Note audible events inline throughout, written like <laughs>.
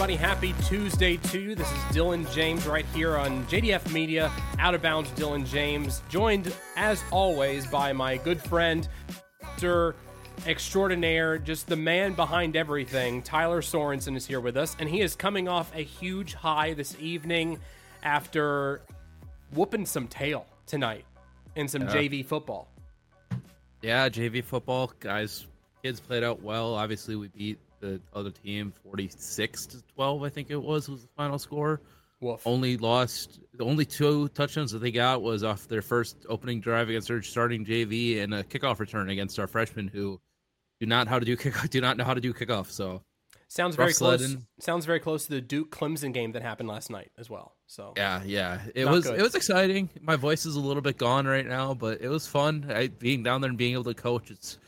Everybody, happy Tuesday to you. This is Dillon James right here on JDF Media, Out of Bounds Dillon James, joined as always by my good friend, Mr. Extraordinaire, just the man behind everything. Tylor Sorensen is here with us, and he is coming off a huge high this evening after whooping some tail tonight in some Yeah. JV football. Yeah, JV football guys, kids played out well. Obviously, we beat the other team forty-six to twelve. I think it was was the final score. Woof. Only lost the only two touchdowns that they got was off their first opening drive against their starting JV and a kickoff return against our freshmen who do not how to do kick <laughs> do not know how to do kickoff. So Sounds very close. sledding. Sounds very close to the Duke Clemson game that happened last night as well. So yeah, yeah, it was good. it was exciting. My voice is a little bit gone right now, but it was fun. I, being down there and being able to coach, it's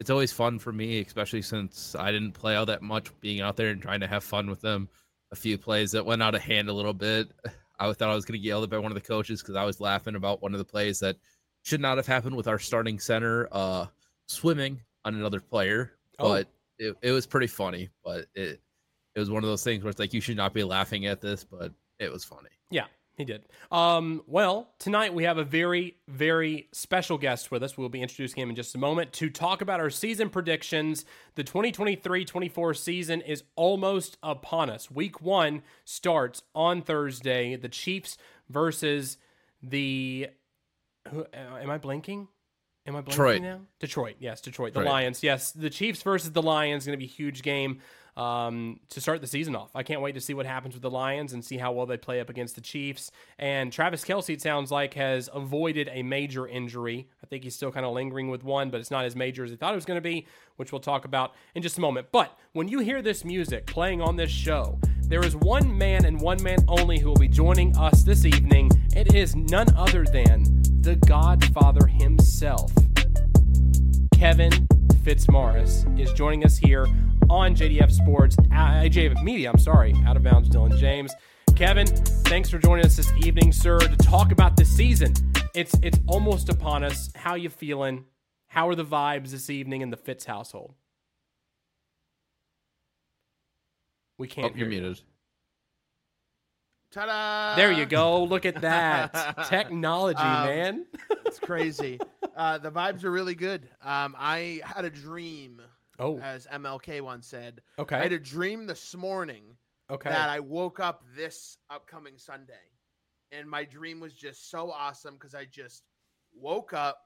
it's always fun for me, especially since I didn't play all that much. Being out there and trying to have fun with them, a few plays that went out of hand a little bit. <sighs> I thought I was going to get yelled at by one of the coaches because I was laughing about one of the plays that should not have happened with our starting center uh, swimming on another player, Oh. but it, it was pretty funny. But it it was one of those things where it's like you should not be laughing at this, but it was funny. Yeah, he did. Um, well, tonight we have a very, very special guest with us. We'll be introducing him in just a moment to talk about our season predictions. The 2023 24 season is almost upon us. Week one starts on Thursday. The Chiefs versus the. Who, uh, am I blinking? Am I blinking Detroit. now? Detroit, yes, Detroit. The Detroit. Lions, yes. The Chiefs versus the Lions going to be a huge game um, to start the season off. I can't wait to see what happens with the Lions and see how well they play up against the Chiefs. And Travis Kelce, it sounds like, has avoided a major injury. I think he's still kind of lingering with one, but it's not as major as he thought it was going to be, which we'll talk about in just a moment. But when you hear this music playing on this show, there is one man and one man only who will be joining us this evening. It is none other than the Godfather himself. Kevin Fitzmaurice is joining us here on JDF Sports, uh, JDF Media. I'm sorry, out of bounds, Dillon James. Kevin, thanks for joining us this evening, sir, to talk about the season. It's it's almost upon us. How you feeling? How are the vibes this evening in the Fitz household? We Oh, can't. you're you. muted. Ta-da! There you go. Look at that <laughs> technology, Um, man. It's crazy. uh, the vibes are really good. Um, I had a dream, Oh, as MLK once said. okay. I had a dream this morning okay. that I woke up this upcoming Sunday, and my dream was just so awesome because I just woke up.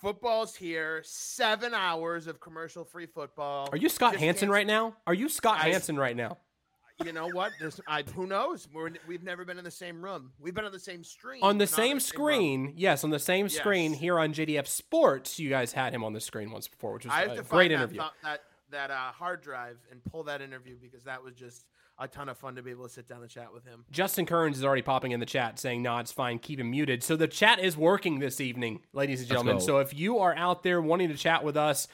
Football's here. Seven hours of commercial-free football. Are you Scott Just Hanson right now? Are you Scott I- Hanson right now? You know what? This, I, who knows? We're, we've never been in the same room. We've been on the same screen. on the same in room. screen, yes, on the same screen here on JDF Sports. You guys had him on the screen once before, which was I have a to great find interview. that that that uh, hard drive and pull that interview because that was just a ton of fun to be able to sit down and chat with him. Justin Kearns is already popping in the chat saying, "No, it's fine. Keep him muted." So the chat is working this evening, ladies and gentlemen. So if you are out there wanting to chat with us,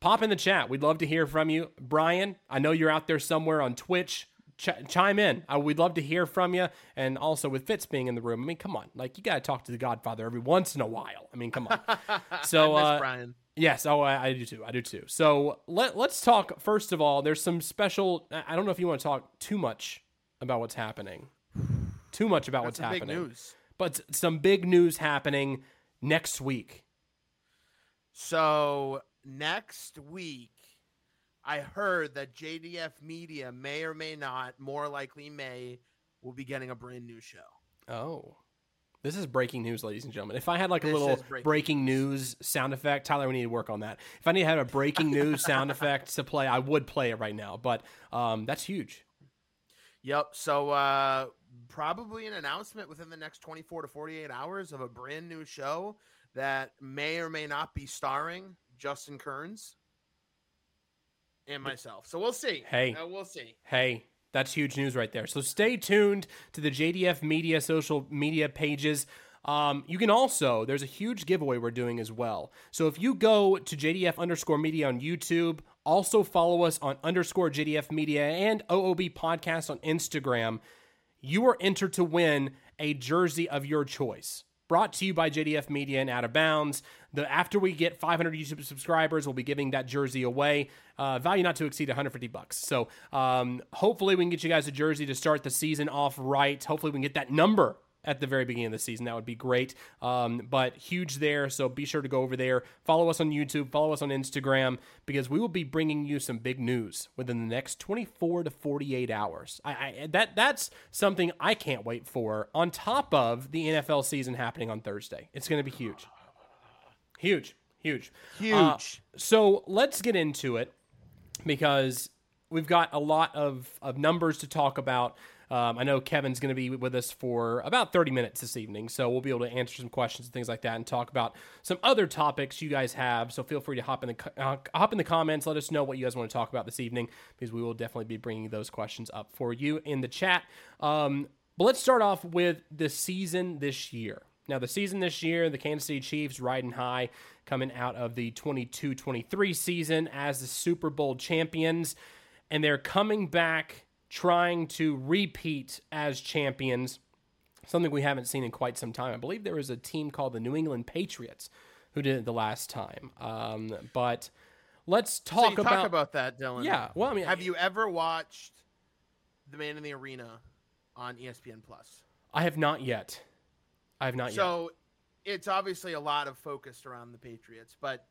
pop in the chat. We'd love to hear from you, Brian. I know you're out there somewhere on Twitch. Ch- chime in. Uh, we'd love to hear from you. And also with Fitz being in the room, I mean, come on, like you got to talk to the Godfather every once in a while. I mean, come on. <laughs> So I uh, Brian. Yes, oh, I, I do too. I do too. So let let's talk first of all. There's some special. I don't know if you want to talk too much about what's happening. Too much about That's what's some big happening. news. But some big news happening next week. So next week, I heard that JDF Media may or may not, more likely may, will be getting a brand new show. Oh. This is breaking news, ladies and gentlemen. If I had like a This little breaking breaking, news sound effect, Tylor, we need to work on that. If I need to have a breaking <laughs> news sound effect to play, I would play it right now. But um, that's huge. Yep. So uh, probably an announcement within the next 24 to 48 hours of a brand new show that may or may not be starring Justin Kearns and myself. So we'll see. Hey. Uh, we'll see. Hey, that's huge news right there. So stay tuned to the JDF Media social media pages. Um, you can also, there's a huge giveaway we're doing as well. So if you go to JDF underscore media on YouTube, also follow us on underscore JDF media and OOB podcast on Instagram, you are entered to win a jersey of your choice. Brought to you by JDF Media and Out of Bounds. The after we get 500 YouTube subscribers, we'll be giving that jersey away. Uh, value not to exceed 150 bucks. So um, hopefully we can get you guys a jersey to start the season off right. Hopefully we can get that number at the very beginning of the season. That would be great. Um, but huge there. So be sure to go over there. Follow us on YouTube. Follow us on Instagram because we will be bringing you some big news within the next 24 to 48 hours. I, I that that's something I can't wait for. On top of the NFL season happening on Thursday, it's going to be huge, huge, huge, Huge. Uh, so let's get into it because we've got a lot of, of numbers to talk about. Um, I know Kevin's going to be with us for about 30 minutes this evening, so we'll be able to answer some questions and things like that, and talk about some other topics you guys have. So feel free to hop in the uh, hop in the comments. Let us know what you guys want to talk about this evening, because we will definitely be bringing those questions up for you in the chat. Um, but let's start off with the season this year. Now, the season this year, the Kansas City Chiefs riding high, coming out of the 22 23 season as the Super Bowl champions, and they're coming back trying to repeat as champions, something we haven't seen in quite some time. I believe there was a team called the New England Patriots who did it the last time. Um, but let's talk, you about, talk about that, Dillon. Yeah, well, I mean, have you ever watched The Man in the Arena on ESPN Plus? I have not yet. I have not yet. So it's obviously a lot of focus around the Patriots, but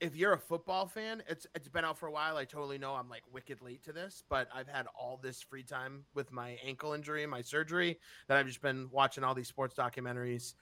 if you're a football fan, it's it's been out for a while. I totally know I'm like wicked late to this, but I've had all this free time with my ankle injury and my surgery that I've just been watching all these sports documentaries.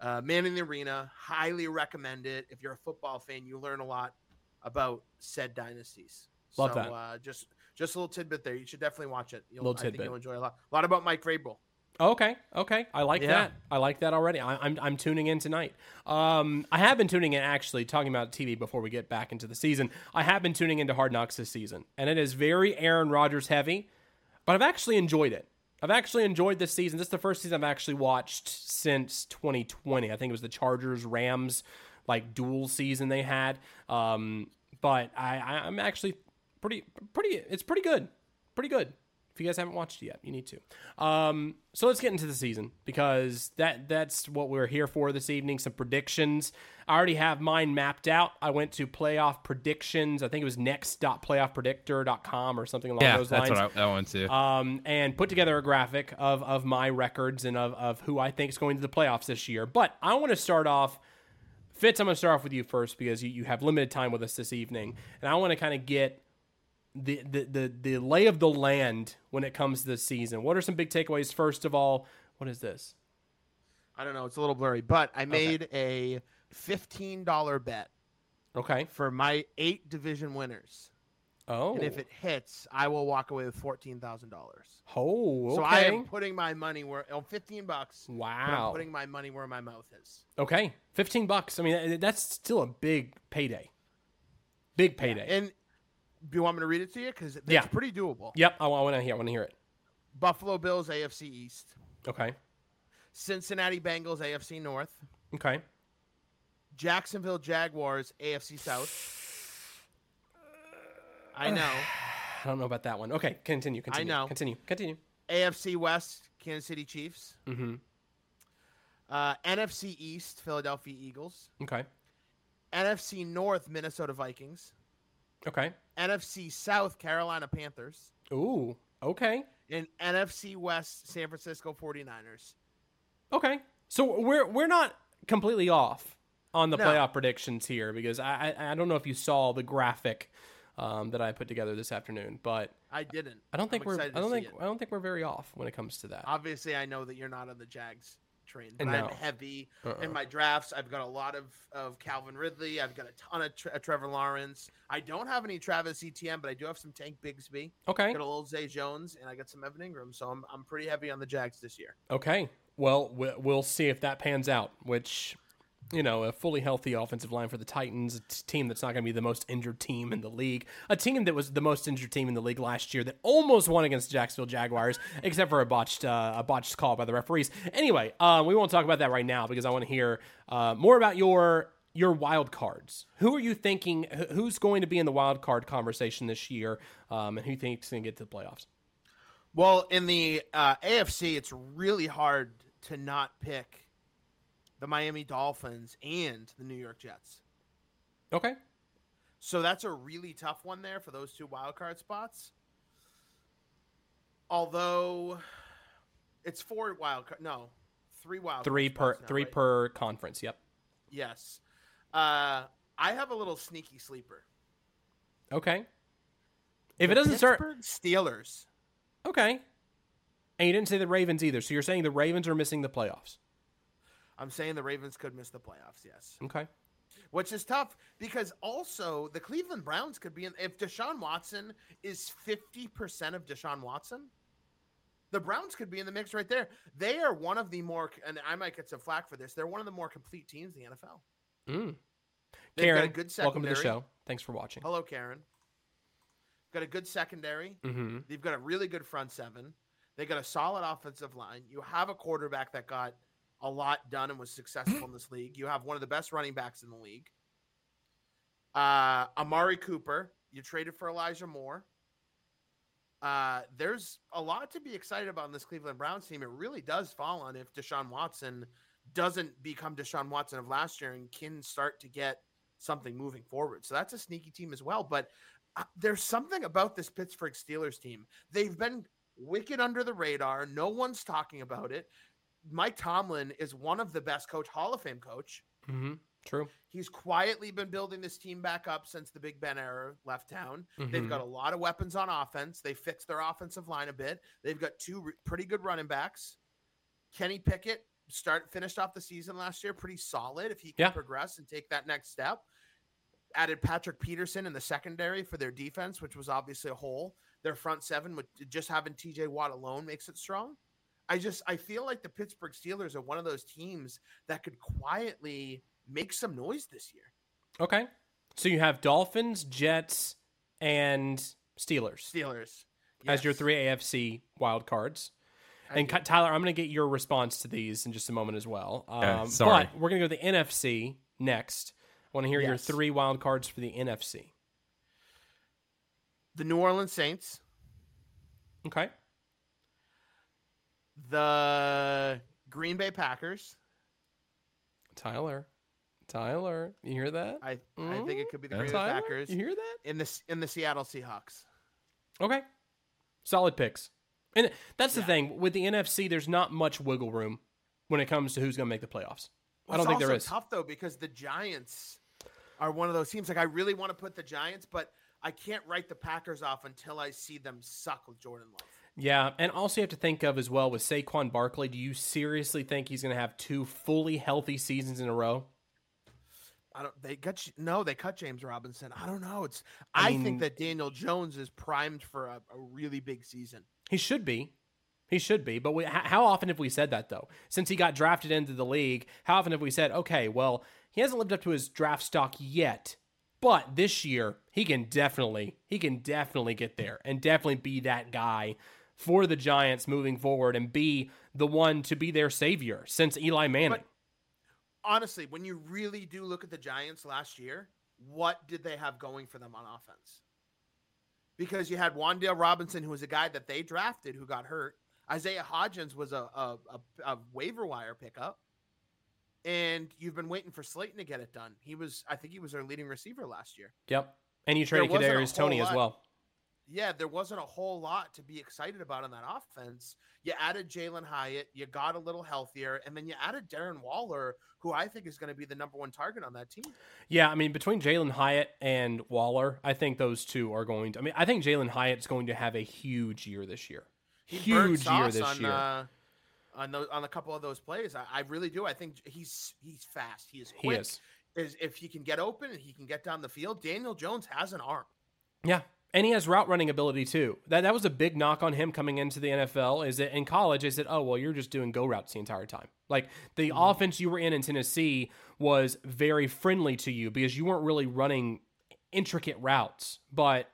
Uh, Man in the Arena, highly recommend it. If you're a football fan, you learn a lot about said dynasties. Love so, that. Uh, just just a little tidbit there. You should definitely watch it. You'll, Little I think tidbit. you'll enjoy a lot. A lot about Mike Vrabel. Okay, okay, I like Yeah. that. I like that already. I, I'm I'm tuning in tonight. Um, I have been tuning in actually talking about TV before we get back into the season. I have been tuning into Hard Knocks this season, and it is very Aaron Rodgers heavy, but I've actually enjoyed it. I've actually enjoyed this season. This is the first season I've actually watched since 2020. I think it was the Chargers Rams like dual season they had. Um, but I, I I'm actually pretty pretty. It's pretty good. Pretty good. If you guys haven't watched it yet, you need to. Um, so let's get into the season because that that's what we're here for this evening. Some predictions. I already have mine mapped out. I went to playoff predictions. I think it was next.playoffpredictor.com or something along Yeah, those that's lines what I, I went to. um, and put together a graphic of, of my records and of, of who I think is going to the playoffs this year. But I want to start off, Fitz, I'm going to start off with you first because you, you have limited time with us this evening. And I want to kind of get the, the, the, the lay of the land when it comes to this season. What are some big takeaways? First of all, what is this? I don't know. It's a little blurry, but I made a fifteen dollar bet Okay. for my eight division winners, Oh. and if it hits, I will walk away with fourteen thousand dollars. oh, okay. So I am putting my money where oh, fifteen bucks. Wow. I'm putting my money where my mouth is. okay. 15 bucks. I mean, that's still a big payday. Big payday. And do you want me to read it to you? Because it's Yeah. pretty doable. Yep. I, want to hear. I want to hear it. Buffalo Bills AFC East, Okay. Cincinnati Bengals AFC North, Okay. Jacksonville Jaguars AFC South. I know. <sighs> I don't know about that one. Okay, continue. Continue. I know. Continue. Continue. AFC West Kansas City Chiefs. Mm-hmm. Uh, NFC East Philadelphia Eagles. Okay. NFC North Minnesota Vikings. Okay. NFC South Carolina Panthers. Ooh. Okay. And NFC West San Francisco 49ers. Okay. So we're we're not completely off on the No. playoff predictions here because I, I I don't know if you saw the graphic um, that I put together this afternoon, but I didn't. I don't think I'm we're I don't think it. I don't think we're very off when it comes to that. Obviously, I know that you're not on the Jags train, but No. I'm heavy Uh-uh. in my drafts. I've got a lot of, of Calvin Ridley. I've got a ton of Tre- uh, Trevor Lawrence. I don't have any Travis Etienne, but I do have some Tank Bigsby. Okay. got a little Zay Jones, and I got some Evan Engram. So I'm, I'm pretty heavy on the Jags this year. Okay. Well, we'll see if that pans out, which, you know, a fully healthy offensive line for the Titans, a team that's not going to be the most injured team in the league, a team that was the most injured team in the league last year that almost won against the Jacksonville Jaguars, except for a botched uh, a botched call by the referees. Anyway, um, we won't talk about that right now because I want to hear uh, more about your your wild cards. Who are you thinking? Who's going to be in the wild card conversation this year, um, and who thinks going to get to the playoffs? Well, in the uh, AFC, it's really hard to not pick the Miami Dolphins, and the New York Jets. Okay. So that's a really tough one there for those two wild card spots. Although it's four wild card, no, three wild Three per now, three right? per conference. Yep. Yes. Uh, I have a little sneaky sleeper. Okay. If The it doesn't start, Steelers. okay. And you didn't say the Ravens either, so you're saying the Ravens are missing the playoffs. I'm saying the Ravens could miss the playoffs. Yes. Okay. which is tough because also the Cleveland Browns could be in. If Deshaun Watson is fifty percent of Deshaun Watson, the Browns could be in the mix right there. They are one of the more, and I might get some flack for this. They're one of the more complete teams in the NFL. Mm. They've got a Karen, good welcome to the show. Thanks for watching. Hello, Karen. Got a good secondary. Mm-hmm. They've got a really good front seven. They got a solid offensive line. You have a quarterback that got a lot done and was successful in <clears throat> this league. You have one of the best running backs in the league. Uh, Amari Cooper. You traded for Elijah Moore. Uh, there's a lot to be excited about in this Cleveland Browns team. It really does fall on if Deshaun Watson doesn't become Deshaun Watson of last year and can start to get something moving forward. So that's a sneaky team as well. But uh, there's something about this Pittsburgh Steelers team. They've been wicked under the radar. No one's talking about it. Mike Tomlin is one of the best coach, Hall of Fame coach. Mm-hmm. True. He's quietly been building this team back up since the Big Ben era left town. They've Mhm. got a lot of weapons on offense. They fixed their offensive line a bit. They've got two re- pretty good running backs. Kenny Pickett start finished off the season last year pretty solid if he can Yeah. progress and take that next step. Added Patrick Peterson in the secondary for their defense, which was obviously a hole. Their front seven with just having TJ Watt alone makes it strong. I just I feel like the Pittsburgh Steelers are one of those teams that could quietly make some noise this year. Okay. So you have Dolphins, Jets, and Steelers Steelers as your three AFC wild cards. I And do. Tylor, I'm going to get your response to these in just a moment as well. Yeah, Um, sorry. But we're going to go to the NFC next. I want to hear your three wild cards for the NFC. the New Orleans Saints, Okay. The Green Bay Packers. Tylor. Tylor. You hear that? I I think it could be the Green Bay Packers You hear that? in the in the Seattle Seahawks. Okay. Solid picks. And that's the Yeah. thing. With the NFC, there's not much wiggle room when it comes to who's going to make the playoffs. I don't think there is. Tough though because the Giants are one of those teams. Like I really want to put the Giants, but I can't write the Packers off until I see them suck with Jordan Love. Yeah, and also you have to think of as well with Saquon Barkley. Do you seriously think he's going to have two fully healthy seasons in a row? I don't. They got no. They cut James Robinson. I don't know. It's. I I, mean- think that Daniel Jones is primed for a, a really big season. He should be. He should be. But we, how often have we said that though? Since he got drafted into the league, how often have we said, "Okay, well, he hasn't lived up to his draft stock yet, but this year he can definitely, he can definitely get there and definitely be that guy for the Giants moving forward and be the one to be their savior since Eli Manning." But honestly, when you really do look at the Giants last year, what did they have going for them on offense? Because you had Wan'Dale Robinson, who was a guy that they drafted who got hurt. Isaiah Hodgins was a, a, a, a waiver wire pickup. And you've been waiting for Slayton to get it done. He was, I think he was their leading receiver last year. Yep. And you traded Kadarius Toney whole as well. Yeah, there wasn't a whole lot to be excited about on that offense. You added Jalin Hyatt, you got a little healthier, and then you added Darren Waller, who I think is going to be the number one target on that team. Yeah, I mean, between Jalin Hyatt and Waller, I think those two are going to. I mean, I think Jalin Hyatt's going to have a huge year this year. He Huge year this on, year. Uh, on those, on a couple of those plays, I, I really do. I think he's he's fast. He is He quick. is. Is if he can get open and he can get down the field, Daniel Jones has an arm. Yeah. And he has route running ability too. That that was a big knock on him coming into the NFL. Is that in college? Is that oh well, you're just doing go routes the entire time. Like the Mm-hmm. offense you were in in Tennessee was very friendly to you because you weren't really running intricate routes. But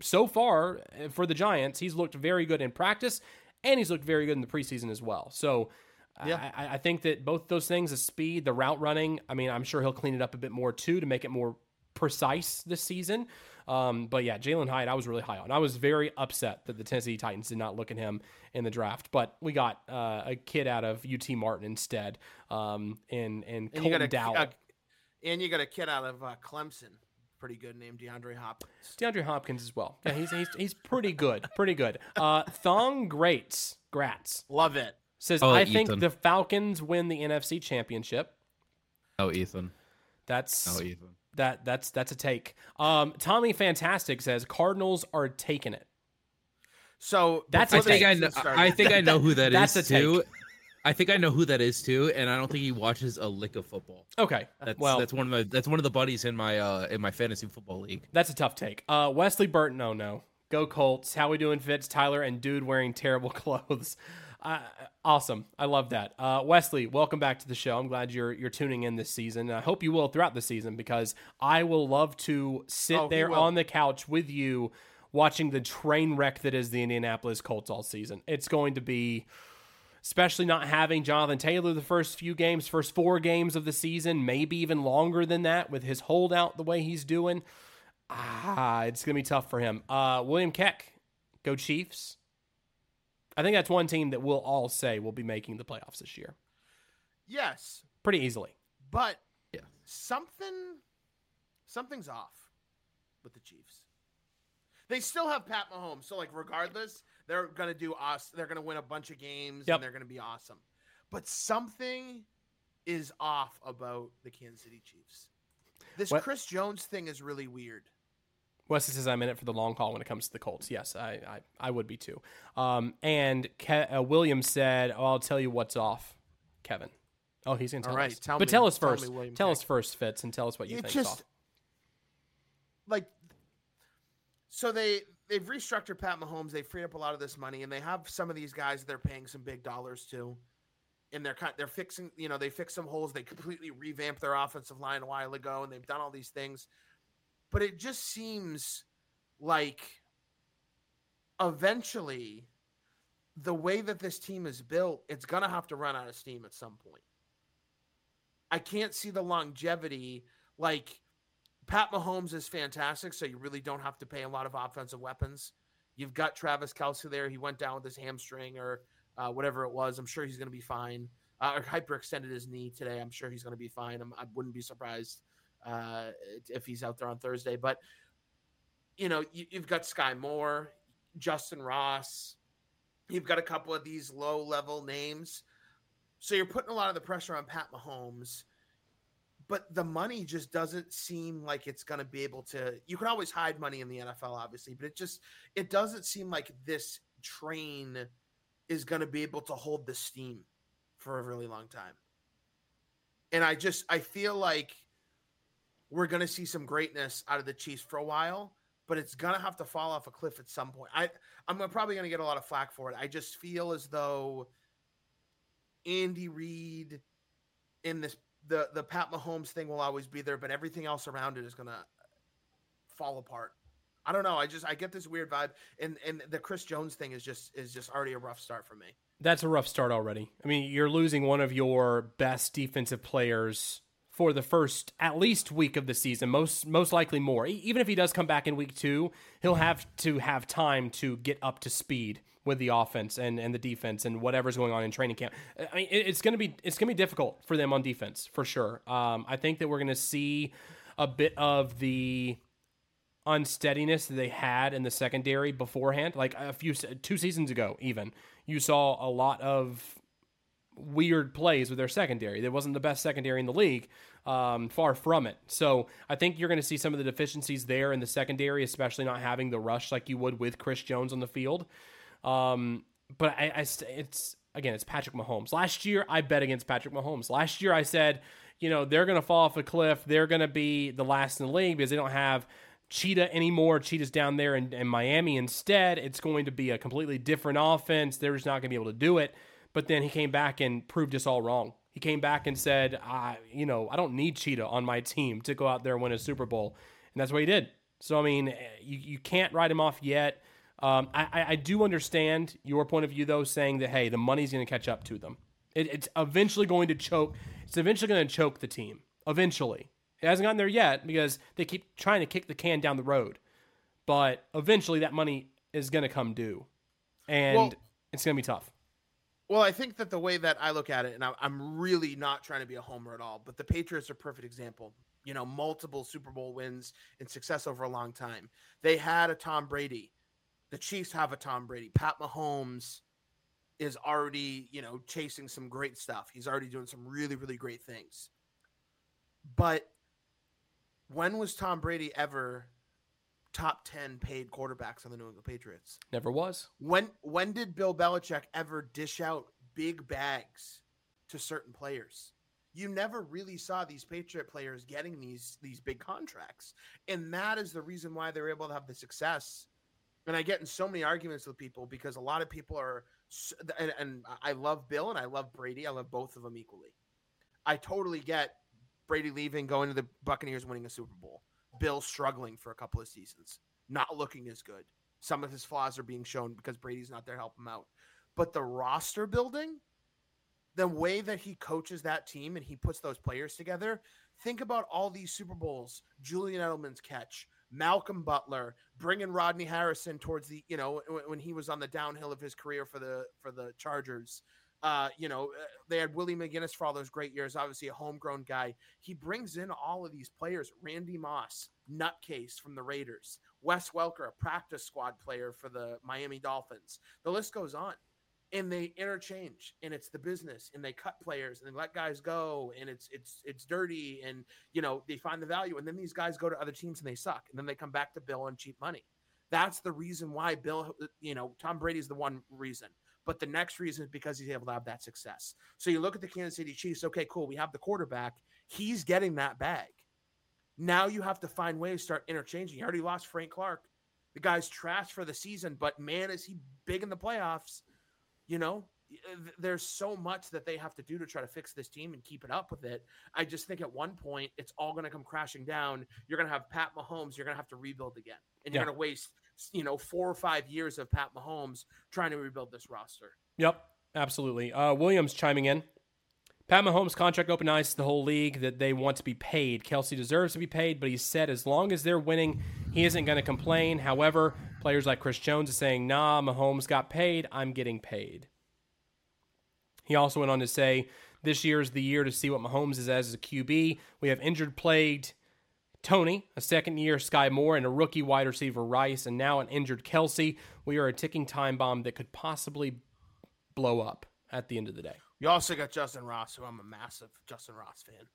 so far eh, for the Giants, he's looked very good in practice, and he's looked very good in the preseason as well. So. Yeah. I, I think that both those things, the speed, the route running, I mean, I'm sure he'll clean it up a bit more too to make it more precise this season. Um, but yeah, Jalin Hyatt, I was really high on. I was very upset that the Tennessee Titans did not look at him in the draft, but we got uh, a kid out of UT Martin instead. Um, and and, And you got Colton a, Dowell. a- and you got a kid out of uh, Clemson, pretty good name, DeAndre Hopkins. DeAndre Hopkins as well. Yeah, he's he's, he's pretty good, pretty good. Uh, Thong Greats, Grats Love it. says Oh, I think the Falcons win the NFC Championship. Oh, Ethan. That's Oh, Ethan. That that's that's a take. Um, Tommy Fantastic says Cardinals are taking it. So That's I a before the think I know. I think I know who that <laughs> is That's a take. too. I think I know who that is too, and I don't think he watches a lick of football. Okay, That's well that's one of my that's one of the buddies in my uh in my fantasy football league. That's a tough take. Uh, Wesley Burton, oh no. Go Colts. How we doing, Fitz? Tyler and dude wearing terrible <laughs> clothes. Uh, awesome. I love that. Uh, Wesley, welcome back to the show. I'm glad you're you're tuning in this season. I hope you will throughout the season because I will love to sit Oh, there on the couch with you watching the train wreck that is the Indianapolis Colts all season. It's going to be especially not having Jonathan Taylor the first few games, first four games of the season, maybe even longer than that with his holdout the way he's doing. Ah, it's gonna be tough for him. Uh, William Keck, go Chiefs. I think that's one team that we'll all say will be making the playoffs this year yes, pretty easily. but Yeah. something something's off with the Chiefs. They still have Pat Mahomes, so like regardless, they're gonna do us. They're gonna win a bunch of games Yep. and they're gonna be awesome. But something is off about the Kansas City Chiefs. This What- Chris Jones thing is really weird. Wesley says I'm in it for the long haul when it comes to the Colts. Yes, I I, I would be too. Um, and Ke- uh, William said, oh, "I'll tell you what's off." Kevin. Oh, he's gonna tell All right, us. tell but me- tell us tell me, first. William tell us first, Fitz, and tell us what you it think. just like so they they've restructured Pat Mahomes. They freed up a lot of this money, and they have some of these guys that they're paying some big dollars to. And they're kind they're fixing, you know, they fix some holes. They completely revamped their offensive line a while ago, and they've done all these things. But it just seems like eventually the way that this team is built, it's gonna have to run out of steam at some point. I can't see the longevity. Like Pat Mahomes is fantastic, so you really don't have to pay a lot of offensive weapons. You've got Travis Kelce there. He went down with his hamstring or uh, whatever it was. I'm sure he's going to be fine. Uh, or hyperextended his knee today. I'm sure he's going to be fine. I'm, I wouldn't be surprised uh, if he's out there on Thursday. But you know, you, you've got Skyy Moore, Justyn Ross. You've got a couple of these low level names. So you're putting a lot of the pressure on Pat Mahomes, but the money just doesn't seem like it's going to be able to. You can always hide money in the NFL, obviously, but it just it doesn't seem like this train is going to be able to hold the steam for a really long time. And I just I feel like we're going to see some greatness out of the Chiefs for a while, but it's going to have to fall off a cliff at some point. I I'm probably going to get a lot of flack for it. I just feel as though Andy Reid in this the the Pat Mahomes thing will always be there, but everything else around it is gonna fall apart. I don't know. I just I get this weird vibe, and and the Chris Jones thing is just is just already a rough start for me. That's a rough start already. I mean, you're losing one of your best defensive players for the first at least week of the season. Most most likely more. Even if he does come back in week 2, he'll have to have time to get up to speed with the offense and, and the defense and whatever's going on in training camp. I mean, it- it's to be it's to be difficult for them on defense for sure. Um, I think that we're to see a bit of the unsteadiness that they had in the secondary beforehand, like a few two seasons ago, even you saw a lot of weird plays with their secondary. It wasn't the best secondary in the league, um, far from it. So I think you're going to see some of the deficiencies there in the secondary, especially not having the rush like you would with Chris Jones on the field. Um, but I, I it's again, it's Patrick Mahomes. Last year, I bet against Patrick Mahomes. Last year, I said, you know, they're going to fall off a cliff. They're going to be the last in the league because they don't have Cheetah anymore. Cheetah's down there in, in Miami instead. It's going to be a completely different offense. They're just not going to be able to do it. But then he came back and proved us all wrong. He came back and said, I, you know, I don't need Cheetah on my team to go out there and win a Super Bowl. And that's what he did. So, I mean, you, you can't write him off yet. Um, I, I- do understand your point of view, though, saying that, hey, the money's going to catch up to them. It, it's eventually going to choke. It's eventually going to choke the team. Eventually. It hasn't gotten there yet because they keep trying to kick the can down the road. But eventually that money is going to come due. And Well- it's going to be tough. Well, I think that the way that I look at it, and I'm- really not trying to be a homer at all, but the Patriots are a perfect example. You know, multiple Super Bowl wins and success over a long time. They had a Tom Brady. The Chiefs have a Tom Brady. Pat Mahomes is already, you know, chasing some great stuff. He's already doing some really, really great things. But when was Tom Brady ever top 10 paid quarterbacks on the New England Patriots? Never was. When when did Bill Belichick ever dish out big bags to certain players? You never really saw these Patriot players getting these these big contracts, and that is the reason why they're able to have the success. And I get in so many arguments with people because a lot of people are, and, and I love Bill and I love Brady. I love both of them equally. I totally get Brady leaving, going to the Buccaneers, winning a Super Bowl. Bill struggling for a couple of seasons, not looking as good. Some of his flaws are being shown because Brady's not there to help him out. But the roster building, the way that he coaches that team and he puts those players together, think about all these Super Bowls, Julian Edelman's catch, Malcolm Butler, bringing Rodney Harrison towards the, you know, when- he was on the downhill of his career for the for the Chargers. Uh, you know, uh, they had Willie McGinest for all those great years, obviously a homegrown guy. He brings in all of these players, Randy Moss, nutcase from the Raiders, Wes Welker, a practice squad player for the Miami Dolphins. The list goes on. And they interchange and it's the business and they cut players and they let guys go and it's it's it's dirty and you know they find the value and then these guys go to other teams and they suck and then they come back to Bill on cheap money. That's the reason why Bill, you know, Tom Brady's the one reason. But the next reason is because he's able to have that success. So you look at the Kansas City Chiefs, okay, cool. We have the quarterback. He's getting that bag. Now you have to find ways to start interchanging. You already lost Frank Clark. The guy's trash for the season, but man, is he big in the playoffs. You know, uh, there's so much that they have to do to try to fix this team and keep it up with it. I just think at one point it's all going to come crashing down. You're going to have Pat Mahomes. You're going to have to rebuild again, and you're Yeah. going to waste you know four or five years of Pat Mahomes trying to rebuild this roster. Yep, absolutely. Uh, Williams chiming in. Pat Mahomes' contract open eyes to the whole league that they want to be paid. Kelce deserves to be paid, but he said as long as they're winning, he isn't going to complain. However, players like Chris Jones are saying, nah, Mahomes got paid. I'm getting paid. He also went on to say, this year is the year to see what Mahomes is as a QB. We have injured plagued Toney, a second year Skyy Moore, and a rookie wide receiver Rice, and now an injured Kelce. We are a ticking time bomb that could possibly blow up at the end of the day. You also got Justyn Ross, who I'm a massive Justyn Ross fan.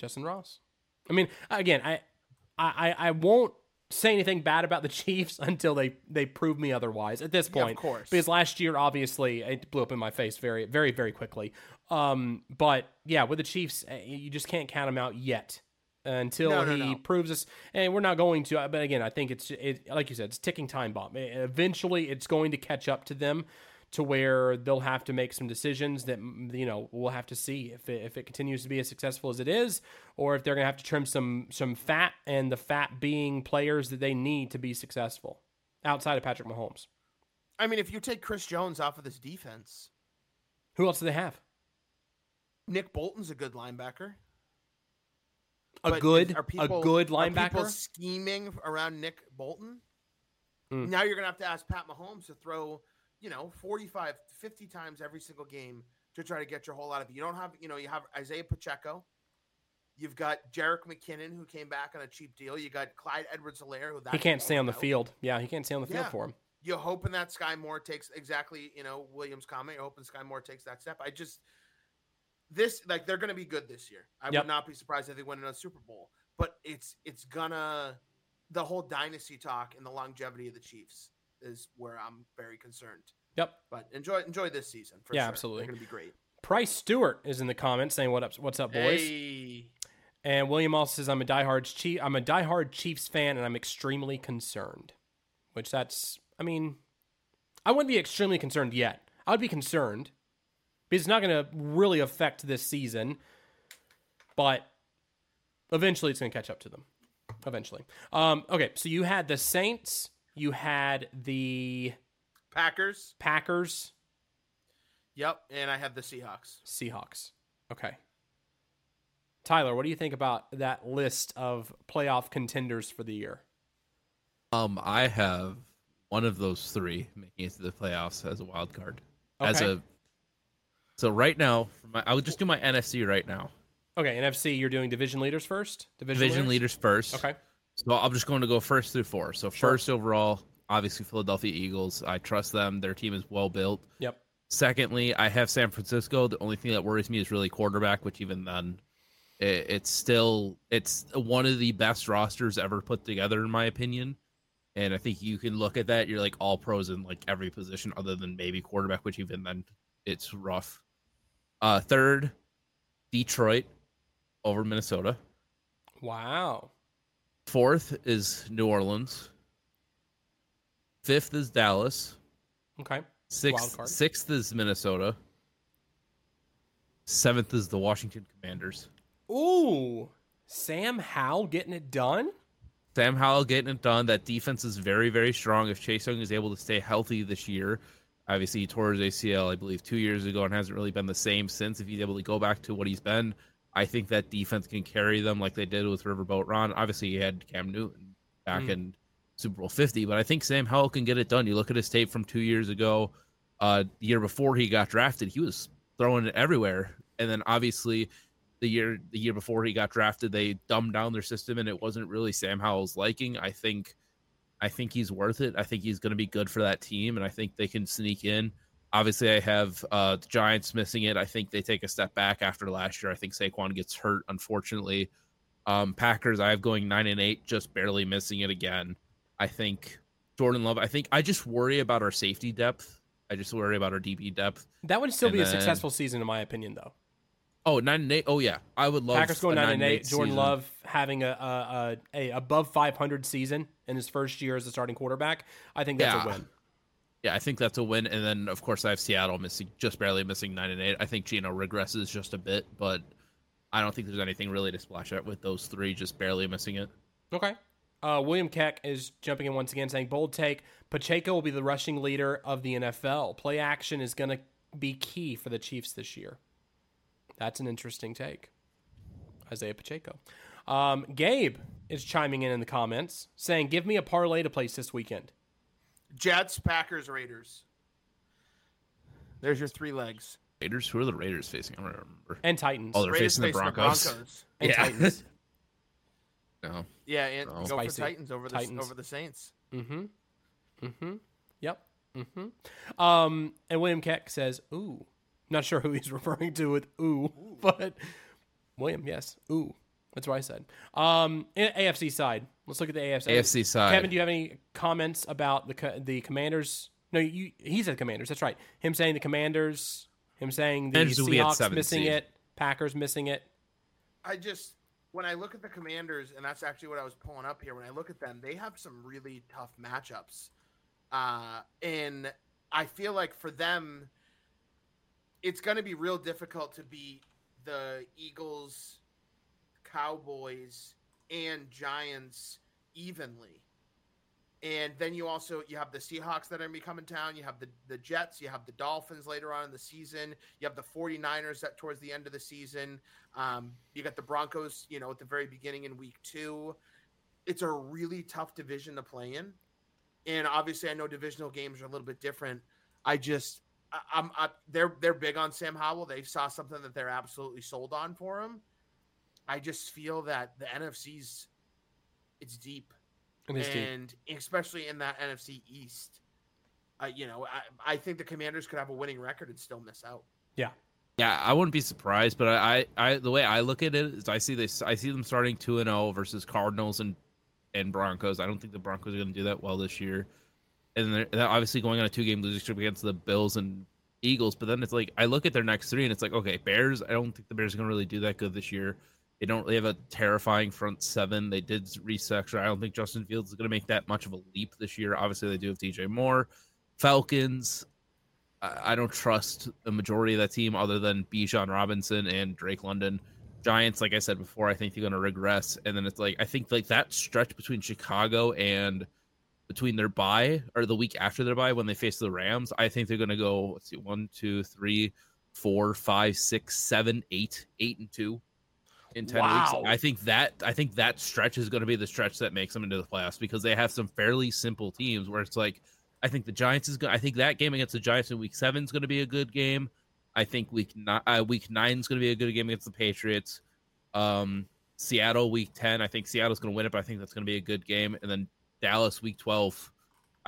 Justyn Ross. I mean, again, I, I, I won't say anything bad about the <laughs> Chiefs until they they prove me otherwise. At this Yeah, of course. because last year, obviously, it blew up in my face very, very, very quickly. Um, but yeah, with the Chiefs, eh, you just can't count them out yet until No, no, he no. proves us. And we're not going to. But again, I think it's it, like you said, it's ticking time bomb. Eventually, it's going to catch up to them to where they'll have to make some decisions that you know we'll have to see if it, if it continues to be as successful as it is, or if they're going to have to trim some some fat, and the fat being players that they need to be successful outside of Patrick Mahomes. I mean, if you take Chris Jones off of this defense, Who else do they have? Nick Bolton's a good linebacker. A good is- are a people- good are people linebacker. scheming around Nick Bolton. Hmm. Now you're gonna have to ask Pat Mahomes to throw, you know, 45, 50 times every single game to try to get your whole out of it. You don't have, you know, you have Isaiah Pacheco. You've got Jerick McKinnon, who came back on a cheap deal. You got Clyde Edwards-Helaire, who He can't stay on the out. field. Yeah, he can't stay on the field for him. You're hoping that Skyy Moore takes exactly, you know, Williams' comment. You're hoping Skyy Moore takes that step. I just this like they're going to be good this year. I Yep. would not be surprised if they win another Super Bowl. But it's it's gonna the whole dynasty talk and the longevity of the Chiefs is where I'm very concerned. Yep. But enjoy enjoy this season. For Yeah, sure. absolutely. They're going to be great. Price Stewart is in the comments saying what up what's up boys. Hey. And William also says I'm a diehard Chief I'm a diehard Chiefs fan and I'm extremely concerned. Which that's I mean I wouldn't be extremely concerned yet. I would be concerned because it's not going to really affect this season, but eventually it's going to catch up to them. Eventually. Um, okay, so you had the Saints, you had the Packers. Packers, Yep, and I have the Seahawks. Seahawks. Okay. Tylor, what do you think about that list of playoff contenders for the year? Um, I have one of those three making it to the playoffs as a wild card. As a so right now, my, I would just do my NFC right now. Okay, NFC, you're doing division leaders first. Division, Division leaders first. Okay. So I'm just going to go first through four. So Sure. first overall, obviously Philadelphia Eagles. I trust them. Their team is well built. Yep. Secondly, I have San Francisco. The only thing that worries me is really quarterback, which even then, it, it's still it's one of the best rosters ever put together, in my opinion. And I think you can look at that. You're like all pros in like every position, other than maybe quarterback, which even then it's rough. Uh, third, Detroit over Minnesota. Wow. Fourth is New Orleans. Fifth is Dallas. Okay. Sixth, sixth is Minnesota. Seventh is the Washington Commanders. Ooh, Sam Howell getting it done. Sam Howell getting it done. That defense is very, very strong. If Chase Young is able to stay healthy this year, obviously he tore his ACL, I believe, two years ago and hasn't really been the same since. If he's able to go back to what he's been, I think that defense can carry them like they did with Riverboat Ron. Obviously, he had Cam Newton back Mm. in Super Bowl 50, but I think Sam Howell can get it done. You look at his tape from two years ago, uh, the year before he got drafted, he was throwing it everywhere. And then obviously the year the year before he got drafted, they dumbed down their system and it wasn't really Sam Howell's liking. I think I think he's worth it. I think he's going to be good for that team, and I think they can sneak in. Obviously, I have uh, the Giants missing it. I think they take a step back after last year. I think Saquon gets hurt, unfortunately. Um, Packers, I have going nine and eight, just barely missing it again. I think Jordan Love. I think I just worry about our safety depth. I just worry about our DB depth. That would still And be a successful season, in my opinion, though. Oh, nine and eight. Oh yeah, I would love Packers going a nine and eight. eight Jordan season. Love having a, a, a, a above 500 season in his first year as a starting quarterback. I think that's Yeah. a win. Yeah, I think that's a win. And then of course I have Seattle missing just barely missing nine and eight. I think Geno regresses just a bit, but I don't think there's anything really to splash out with those three just barely missing it. Okay. Uh, William Keck is jumping in once again, saying bold take. Pacheco will be the rushing leader of the NFL. Play action is going to be key for the Chiefs this year. That's an interesting take. Isaiah Pacheco. Um, Gabe is chiming in in the comments, saying, "Give me a parlay to place this weekend." Jets, Packers, Raiders. There's your three legs. Raiders, who are the Raiders facing? I don't remember. And Titans. Oh, they're Raiders facing the facing Broncos. and yeah. Titans. <laughs> no. Yeah, and Oh. go Spicy. for Titans over the Titans. over the Saints. Mm-hmm. Mm-hmm. Yep. Mm-hmm. Um, and William Keck says, "Ooh." Not sure who he's <laughs> referring to with "ooh,", but William, yes, "ooh." That's what I said. Um, AFC side, let's look at the AFC. AFC side. Kevin, do you have any comments about the the Commanders? No, you. He said Commanders. That's right. Him saying the Commanders. Him saying the Commanders will Seahawks missing seed. it. Packers missing it. I just when I look at the Commanders, and that's actually what I was pulling up here. When I look at them, they have some really tough matchups, uh, and I feel like for them, it's going to be real difficult to beat the Eagles, Cowboys, and Giants evenly. And then you also you have the Seahawks that are going to be coming town. You have the, the Jets. You have the Dolphins later on in the season. You have the 49ers that towards the end of the season. Um, you got the Broncos, you know, at the very beginning in week two. It's a really tough division to play in. And obviously, I know divisional games are a little bit different. I just, I'm, I, they're they're big on Sam Howell. They saw something that they're absolutely sold on for him. I just feel that the NFC's, it's deep It is deep. and especially in that NFC East, uh, you know, I, I think the Commanders could have a winning record and still miss out. Yeah, yeah, I wouldn't be surprised, but I, I, the way I look at it is, I see this, I see them starting two and zero versus Cardinals and and Broncos. I don't think the Broncos are going to do that well this year, and they're, they're obviously going on a two game losing streak against the Bills and Eagles. But then it's like I look at their next three, and it's like, okay, Bears. I don't think the Bears are going to really do that good this year. They don't. They have a terrifying front seven. They did restructure. I don't think Justin Fields is going to make that much of a leap this year. Obviously, they do have DJ Moore. Falcons. I I don't trust the majority of that team other than Bijan Robinson and Drake London. Giants, like I said before, I think they're going to regress. And then it's like I think like that stretch between Chicago and between their bye or the week after their bye when they face the Rams, I think they're going to go. Let's see, one, two, three, four, five, six, seven, eight, eight and two in 10 Wow. weeks. I think that I think that stretch is going to be the stretch that makes them into the playoffs because they have some fairly simple teams where it's like I think the Giants is. I think that game against the Giants in week 7 is going to be a good game. I think week ni- uh, week 9 is going to be a good game against the Patriots. Um Seattle week 10, I think Seattle's going to win it, but I think that's going to be a good game and then Dallas week 12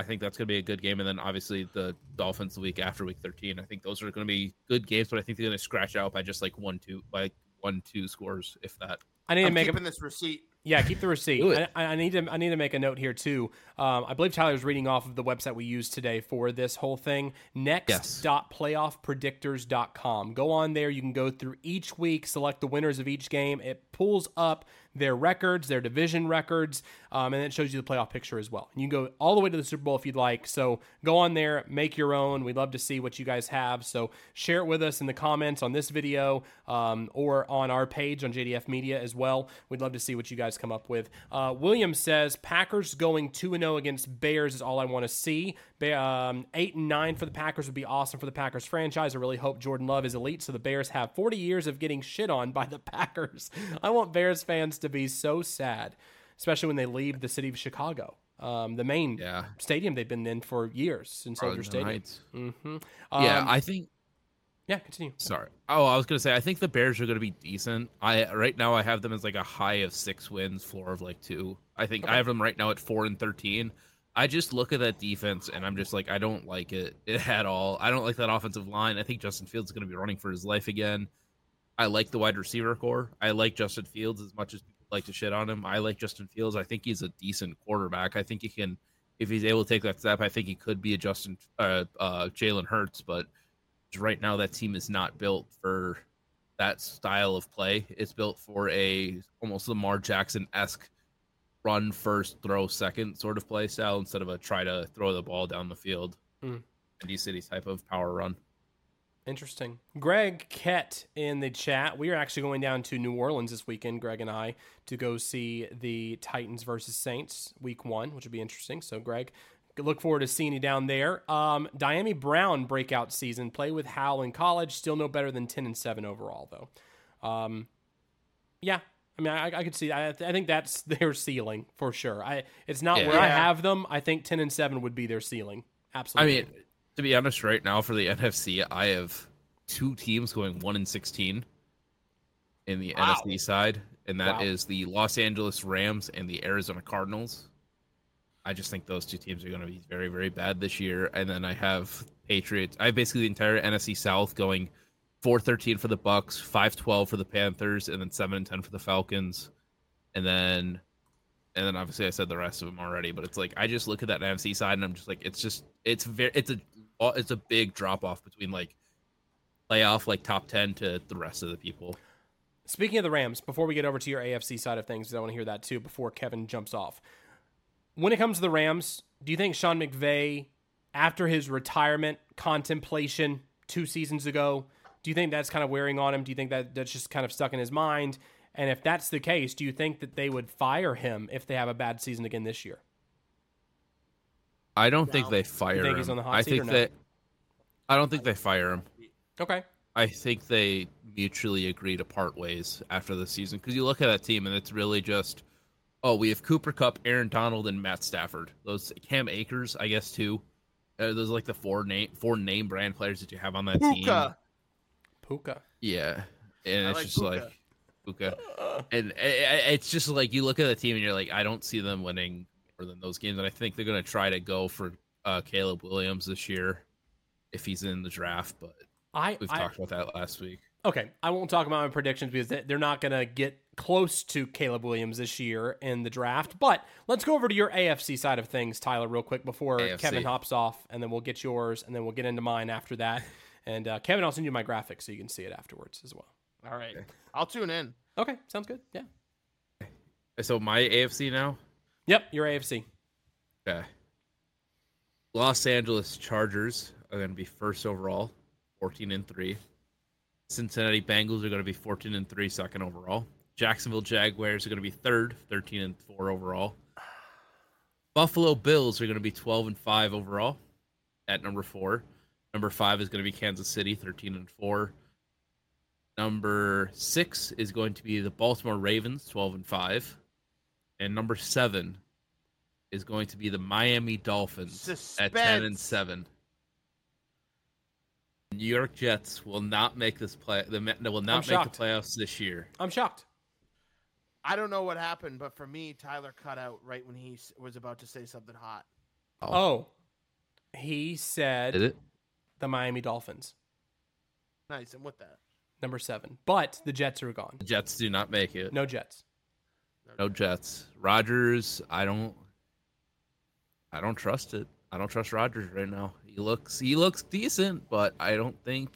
I think that's going to be a good game, and then obviously the Dolphins the week after week thirteen. I think those are going to be good games, but I think they're going to scratch out by just like one, two, by one, two scores, if that. I need to I'm make a keeping this receipt. Yeah, keep the receipt. I, I need to. I need to make a note here too. Um, I believe Tyler's reading off of the website we used today for this whole thing. Yes. Next.playoffpredictors.com. Go on there. You can go through each week, select the winners of each game. It pulls up their records, their division records, um, and it shows you the playoff picture as well. And you can go all the way to the Super Bowl if you'd like. So go on there, make your own. We'd love to see what you guys have. So share it with us in the comments on this video um, or on our page on JDF Media as well. We'd love to see what you guys come up with. Uh, William says Packers going two and zero against Bears is all I want to see. Um, eight and nine for the Packers would be awesome for the Packers franchise. I really hope Jordan Love is elite, so the Bears have 40 years of getting shit on by the <laughs> Packers. I want Bears fans to be so sad, especially when they leave the city of Chicago, um, the main Yeah. stadium they've been in for years in Soldier Stadium. Heights. hmm yeah, Um, I think. yeah, continue. Sorry. Oh, I was gonna say I think the Bears are gonna be decent. I right now I have them as like a high of six wins, floor of like two. I think I have them right now at four and thirteen. I just look at that defense and I'm just like I don't like it <laughs> at all. I don't like that offensive line. I think Justin Fields is gonna be running for his life again. I like the wide receiver core. I like Justin Fields as much as people like to shit on him. I like Justin Fields. I think he's a decent quarterback. I think he can, if he's able to take that step, I think he could be a Justin, uh, uh, Jalen Hurts. But right now, that team is not built for that style of play. It's built for a almost Lamar Jackson esque run first, throw second sort of play style instead of a try to throw the ball down the field. Hmm. Indy City type of power run. Interesting. Greg Kett in the chat. We are actually going down to New Orleans this weekend, Greg and I, to go see the Titans versus Saints week one, which would be interesting. So, Greg, look forward to seeing you down there. Um, Dyami Brown breakout season. Play with Howell in college. Still no better than 10 and 7 overall, though. Um, yeah. I mean, I, I could see. I, I think that's <laughs> their ceiling for sure. I it's not Yeah. where I have them. I think ten and seven would be their ceiling. Absolutely. I mean, to be honest, right now for the NFC, I have two teams going one and sixteen in the Wow. NFC side, and that is Wow. the Los Angeles Rams and the Arizona Cardinals. I just think those two teams are going to be very, very bad this year. And then I have Patriots. I have basically the entire NFC South going four thirteen for the Bucks, five twelve for the Panthers, and then seven and ten for the Falcons, and then. And then obviously I said the rest of them already, but it's like I just look at that NFC side and I'm just like it's just it's very it's a it's a big drop off between like playoff like top 10 to the rest of the people. Speaking of the Rams, before we get over to your AFC side of things, I want to hear that too before Kevin jumps off. When it comes to the Rams, do you think Sean McVay, after his retirement contemplation two seasons ago, do you think that's kind of wearing on him? Do you think that that's just kind of stuck in his mind? And if that's the case, do you think that they would fire him if they have a bad season again this year? I don't think they fire think him. he's on the hot I seat think or no? that I don't think they fire him. Okay. I think they mutually agree to part ways after the season because you look at that team and it's really just oh we have Cooper Kupp, Aaron Donald, and Matt Stafford. Those Cam Akers, I guess too. Uh, those are like the four name four name brand players that you have on that team. Puka. Puka. Yeah, and I it's like just Puka. like Puka, and i- i- it's just like you look at the team and you're like, I don't see them winning more than those games, and I think they're gonna try to go for uh, Caleb Williams this year if he's in the draft. But I, we've I talked about that last week. Okay, I won't talk about my predictions because they- they're not going to get close to Caleb Williams this year in the draft. But let's go over to your AFC side of things, Tyler, real quick before AFC. Kevin hops off, and then we'll get yours, and then we'll get into mine after that. <laughs> And uh, Kevin, I'll send you my graphics so you can see it afterwards as well. All right. I'll tune in. Okay, sounds good. Yeah. So my AFC now. Yep, your AFC. Okay. Los Angeles Chargers are going to be first overall, 14 and 3. Cincinnati Bengals are going to be 14 and 3, second overall. Jacksonville Jaguars are going to be third, 13 and 4 overall. Buffalo Bills are going to be 12 and 5 overall at number 4. Number 5 is going to be Kansas City, 13 and 4. Number six is going to be the Baltimore Ravens, twelve and five, and number seven is going to be the Miami Dolphins at ten and seven. New York Jets will not make this play. The will I'm not make shocked. the playoffs this year. I'm shocked. I don't know what happened, but for me, Tyler cut out right when he was about to say something hot. Oh, oh. he said Did it? The Miami Dolphins, Nice, I'm with that. number seven. But the Jets are gone. The Jets do not make it. No Jets. No Jets. Rodgers, I don't I don't trust it. I don't trust Rodgers right now. He looks he looks decent, but I don't think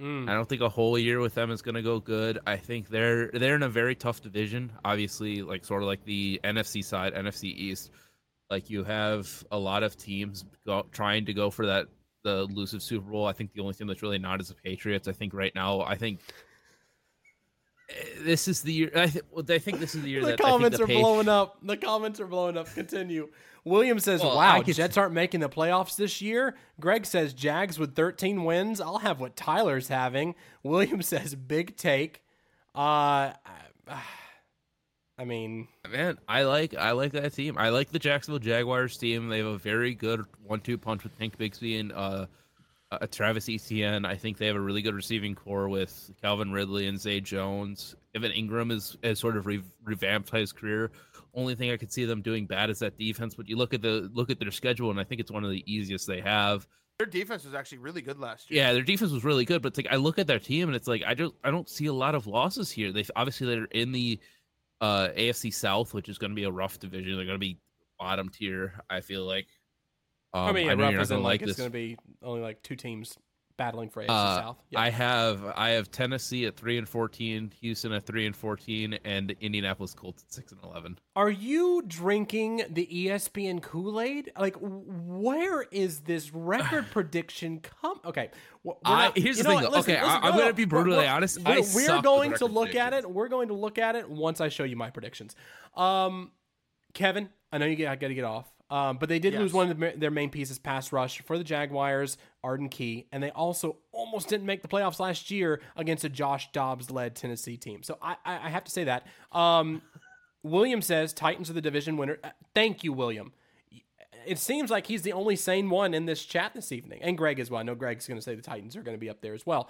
Mm. I don't think a whole year with them is going to go good. I think they're they're in a very tough division. Obviously, like sort of like the NFC side, NFC East. Like you have a lot of teams go, trying to go for that the elusive Super Bowl. I think the only team that's really not is the Patriots. I think right now, I think eh, this is the year. I, th- I think this is the year <laughs> The that I think comments the are Patri- blowing up. The comments are blowing up. Continue. William says, Well, "Wow, could- Jets aren't making the playoffs this year." Greg says, "Jags with 13 wins. I'll have what Tyler's having." William <laughs> says, "Big take." Uh, I mean, Man, I like I like that team. I like the Jacksonville Jaguars team. They have a very good one-two punch with Tank Bigsby and uh, uh, Travis Etienne. I think they have a really good receiving core with Calvin Ridley and Zay Jones. Evan Engram is has sort of re- revamped his career. Only thing I could see them doing bad is that defense. But you look at the look at their schedule, and I think it's one of the easiest they have. Their defense was actually really good last year. Yeah, their defense was really good, but it's like I look at their team and it's like I don't I don't see a lot of losses here. They obviously they're in the uh, AFC South, which is going to be a rough division. They're going to be bottom tier. I feel like. Um, I mean, yeah, know rough isn't like, like it's going to be only like two teams battling for AFC Uh, South. Yeah. I have I have Tennessee at three and fourteen, Houston at three and fourteen, and Indianapolis Colts at six and eleven. Are you drinking the ESPN Kool Aid? Like, where is this record <sighs> prediction come? Okay, w- we're I- here's the thing, what? Listen, Okay, I- listen, I'm gonna be brutally we're- honest. We're, I we're going to look at it. We're going to look at it once I show you my predictions. Um, Kevin, I know you got to get off. Um, but they did lose one of the, their main pieces, pass rush for the Jaguars, Arden Key, and they also almost didn't make the playoffs last year against a Josh Dobbs led Tennessee team. So I, I, I have to say that. Um, William says Titans are the division winner. Uh, Thank you, William. It seems like he's the only sane one in this chat this evening, and Greg as well. I know Greg's going to say the Titans are going to be up there as well.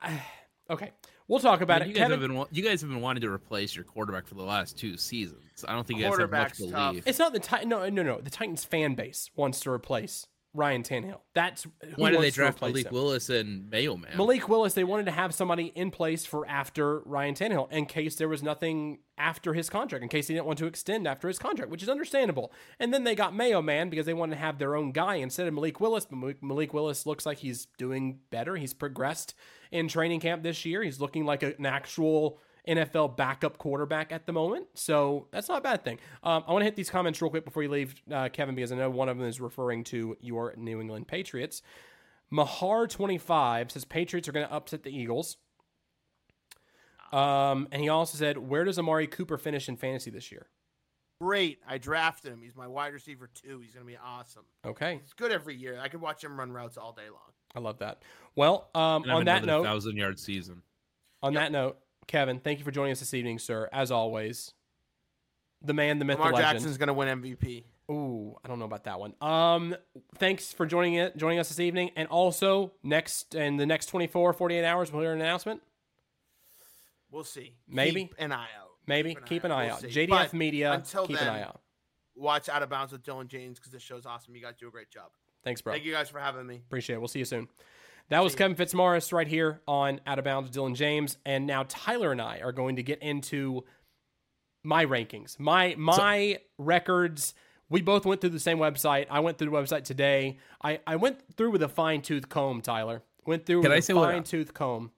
I- okay, we'll talk about you it. guys Kevin, have been you guys have been wanting to replace your quarterback for the last two seasons. I don't think you guys have much Quarterback's tough. belief. it's not the Titan. No, no, no. The Titans fan base wants to replace Ryan Tannehill. That's who When did they draft Malik him. Willis and Mayo Man? Malik Willis, they wanted to have somebody in place for after Ryan Tannehill in case there was nothing after his contract, in case he didn't want to extend after his contract, which is understandable. And then they got Mayo Man because they wanted to have their own guy instead of Malik Willis. But Malik Willis looks like he's doing better. He's progressed in training camp this year. He's looking like an actual NFL backup quarterback at the moment. So that's not a bad thing. Um, I want to hit these comments real quick before you leave, uh, Kevin, because I know one of them is referring to your New England Patriots. Mahar25 says Patriots are going to upset the Eagles. Um, and he also said, Where does Amari Cooper finish in fantasy this year? Great. I drafted him. He's my wide receiver too. He's going to be awesome. Okay. He's good every year. I could watch him run routes all day long. I love that. Well, um, on that note, thousand yard season. on that note, Kevin, thank you for joining us this evening, sir. As always, the man, the myth, Lamar the legend. Jackson's going to win MVP. Ooh, I don't know about that one. Um, thanks for joining it, joining us this evening, and also next in the next 24, 48 hours, we'll hear an announcement. We'll see. Maybe. Keep an eye out. Maybe keep an eye We'll out. JDF But Media, until keep then, an eye out. Watch Out of Bounds with Dillon James because this show's awesome. You guys do a great job. Thanks, bro. Thank you guys for having me. Appreciate it. We'll see you soon. That was Kevin Fitzmaurice right here on Out of Bounds, Dillon James, and now Tyler and I are going to get into my rankings, my my records. We both went through the same website. I went through the website today. I, I went through with a fine tooth comb, Tyler. Went through Can with I a say what- fine tooth comb.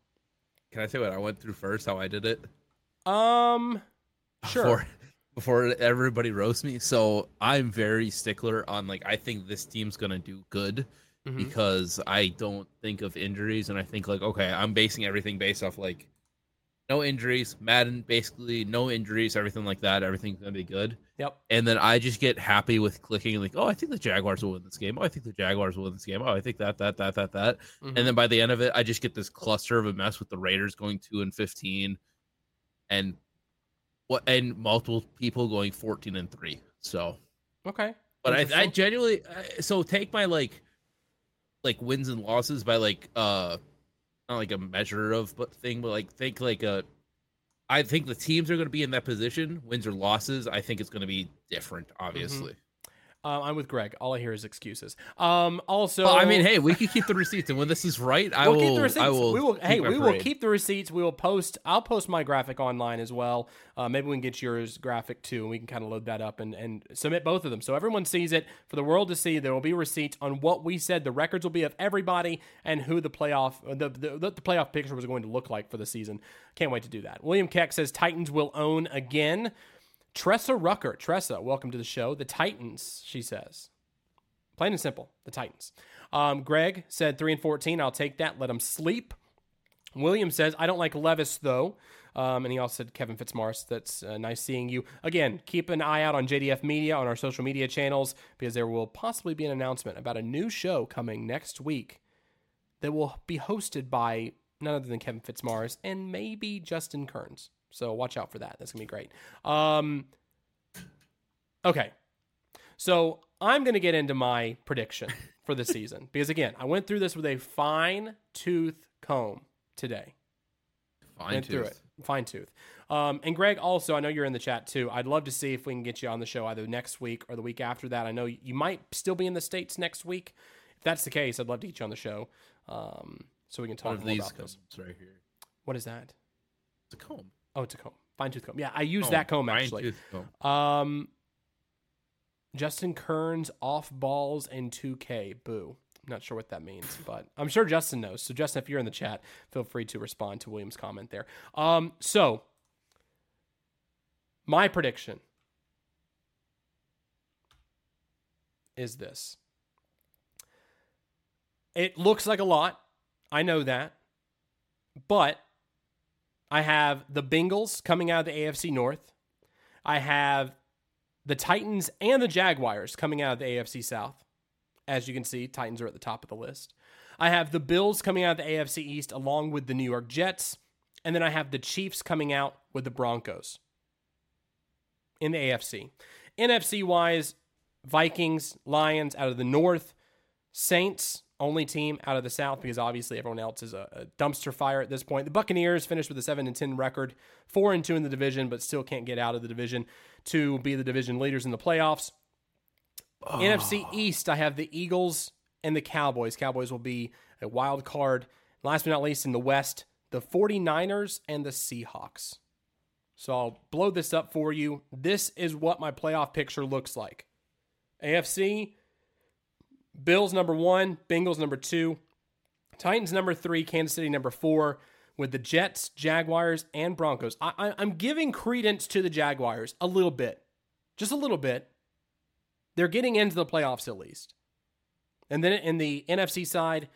Can I say what I went through first? How I did it? Um, sure. Before, <laughs> before everybody roasts me. So I'm very stickler on like I think this team's gonna do good Mhm. because I don't think of injuries and I think like okay, I'm basing everything based off like no injuries. Madden basically no injuries, everything like that. Everything's gonna be good. Yep. And then I just get happy with clicking like, oh, I think the Jaguars will win this game. Oh, I think the Jaguars will win this game. Oh, I think that, that, that, that, that. Mhm. And then by the end of it, I just get this cluster of a mess with the Raiders going two and fifteen, and what and multiple people going fourteen and three. So, okay. but I, I genuinely I- so take my like, like wins and losses by like uh, not like a measure of but thing, but like think like a. I think the teams are going to be in that position, wins or losses. I think it's going to be different, obviously. Uh, I'm with Greg. All I hear is excuses. Um, also, Well, I mean, hey, we can keep the receipts, and when this is right, I we'll will. keep the receipts. I will. we will. keep Hey, we will keep the receipts. We will post. I'll post my graphic online as well. Uh, maybe we can get yours graphic too, and we can kind of load that up and, and submit both of them so everyone sees it for the world to see. There will be receipts on what we said. The records will be of everybody and who the playoff the the, the playoff picture was going to look like for the season. Can't wait to do that. William Keck says Titans will own again. Tressa Rucker, Tressa, welcome to the show. The Titans, she says. Plain and simple, the Titans. Um, Greg said three and fourteen. I'll take that. Let them sleep. William says I don't like Levis though, um, and he also said Kevin Fitzmaurice. That's uh, nice seeing you again. Keep an eye out on JDF Media on our social media channels because there will possibly be an announcement about a new show coming next week that will be hosted by none other than Kevin Fitzmaurice and maybe Justin Kearns. So watch out for that. That's gonna be great. Um, okay, so I'm going to get into my prediction <laughs> for the season because again, I went through this with a fine tooth comb today. Fine went through tooth. it, fine tooth. Um, and Greg, also, I know you're in the chat too. I'd love to see if we can get you on the show either next week or the week after that. I know you might still be in the states next week. If that's the case, I'd love to get you on the show um, so we can talk more these about this. right here. What is that? It's a comb. Oh, it's a comb, fine tooth comb. Yeah, I use Comb. that comb actually. comb. Um, Justin Kearns off balls and 2K. Boo. I'm not sure what that means, but I'm sure Justin knows. So Justin, if you're in the chat, feel free to respond to William's comment there. Um, so my prediction is this. It looks like a lot. I know that. But I have the Bengals coming out of the AFC North. I have the Titans and the Jaguars coming out of the AFC South. As you can see, Titans are at the top of the list. I have the Bills coming out of the AFC East along with the New York Jets. And then I have the Chiefs coming out with the Broncos in the AFC. NFC wise, Vikings, Lions out of the North, Saints, only team out of the South because obviously everyone else is a, a dumpster fire at this point. The Buccaneers finished with a 7 and 10 record, 4 and 2 in the division, but still can't get out of the division to be the division leaders in the playoffs. Oh. NFC East, I have the Eagles and the Cowboys. Cowboys will be a wild card. Last but not least, in the West, the 49ers and the Seahawks. So I'll blow this up for you. This is what my playoff picture looks like AFC, Bills number one, Bengals number two, Titans number three, Kansas City number four, with the Jets, Jaguars, and Broncos. I, I'm giving credence to the Jaguars a little bit, just a little bit. They're getting into the playoffs at least. And then in the NFC side,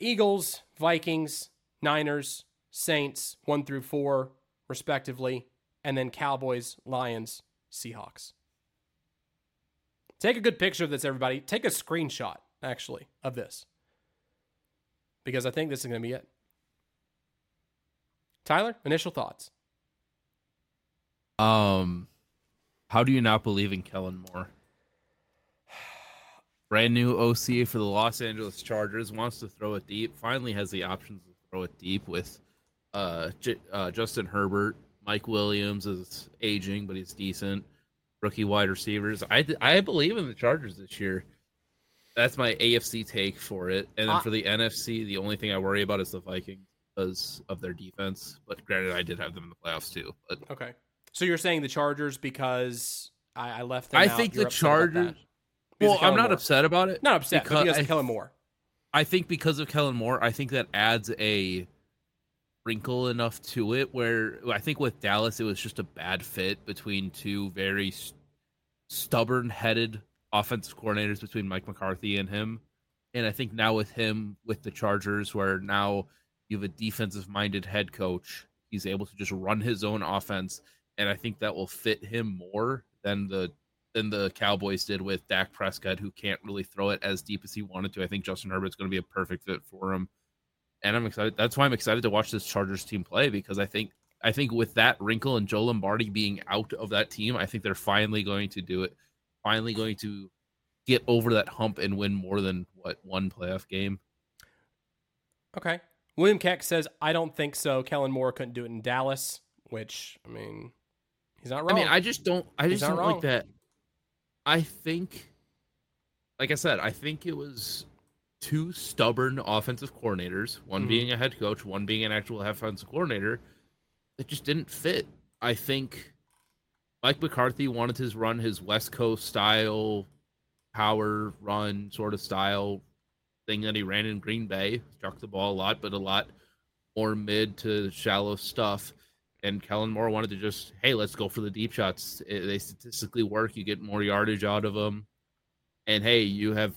Eagles, Vikings, Niners, Saints, one through four, respectively, and then Cowboys, Lions, Seahawks. Take a good picture of this, everybody. Take a screenshot, actually, of this. Because I think this is going to be it. Tyler, initial thoughts. Um, how do you not believe in Kellen Moore? <sighs> Brand new OC for the Los Angeles Chargers wants to throw it deep. Finally has the options to throw it deep with uh, J- uh Justin Herbert. Mike Williams is aging, but he's decent. Rookie wide receivers. I I believe in the Chargers this year. That's my AFC take for it. And then I- for the NFC, the only thing I worry about is the Vikings because of their defense. But granted, I did have them in the playoffs too. But Okay. So you're saying the Chargers because I, I left them I out. think You're the upset about that? Chargers. Well, I'm not Moore. upset about it. Not upset because, because because of I- Kellen Moore. I think because of Kellen Moore, I think that adds a wrinkle enough to it where I think with Dallas it was just a bad fit between two very stubborn-headed offensive coordinators between Mike McCarthy and him. And I think now with him with the Chargers where now you have a defensive-minded head coach, he's able to just run his own offense, and I think that will fit him more than the than the Cowboys did with Dak Prescott, who can't really throw it as deep as he wanted to. I think Justin Herbert's going to be a perfect fit for him, and I'm excited. That's why I'm excited to watch this Chargers team play because I think I think with that wrinkle and Joe Lombardi being out of that team, I think they're finally going to do it. Finally, going to get over that hump and win more than what one playoff game. Okay. William Keck says, I don't think so. Kellen Moore couldn't do it in Dallas, which, I mean, he's not wrong. I mean, I just don't, I just don't wrong. like that. I think, like I said, I think it was two stubborn offensive coordinators, one Mhm. being a head coach, one being an actual half offensive coordinator, that just didn't fit. I think Mike McCarthy wanted to run his West Coast style, power run sort of style thing that he ran in Green Bay. Struck the ball a lot, but a lot more mid to shallow stuff. And Kellen Moore wanted to just, hey, let's go for the deep shots. They statistically work. You get more yardage out of them. And hey, you have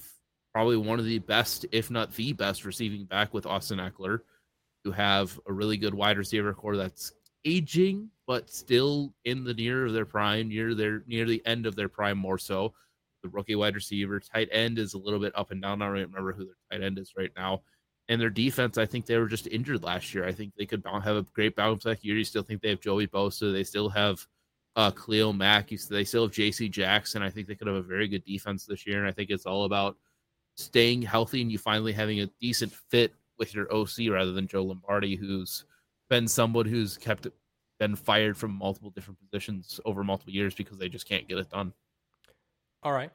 probably one of the best, if not the best, receiving back with Austin Ekeler. You have a really good wide receiver core that's aging, but still in the near of their prime, near their near the end of their prime more so. The rookie wide receiver, tight end is a little bit up and down. I don't remember who their tight end is right now. And their defense, I think they were just injured last year. I think they could have a great bounce back year. You still think they have Joey Bosa. They still have uh, Khalil Mack. You- They still have J.C. Jackson. I think they could have a very good defense this year. And I think it's all about staying healthy and you finally having a decent fit with your OC rather than Joe Lombardi, who's been someone who's kept been fired from multiple different positions over multiple years because they just can't get it done. All right.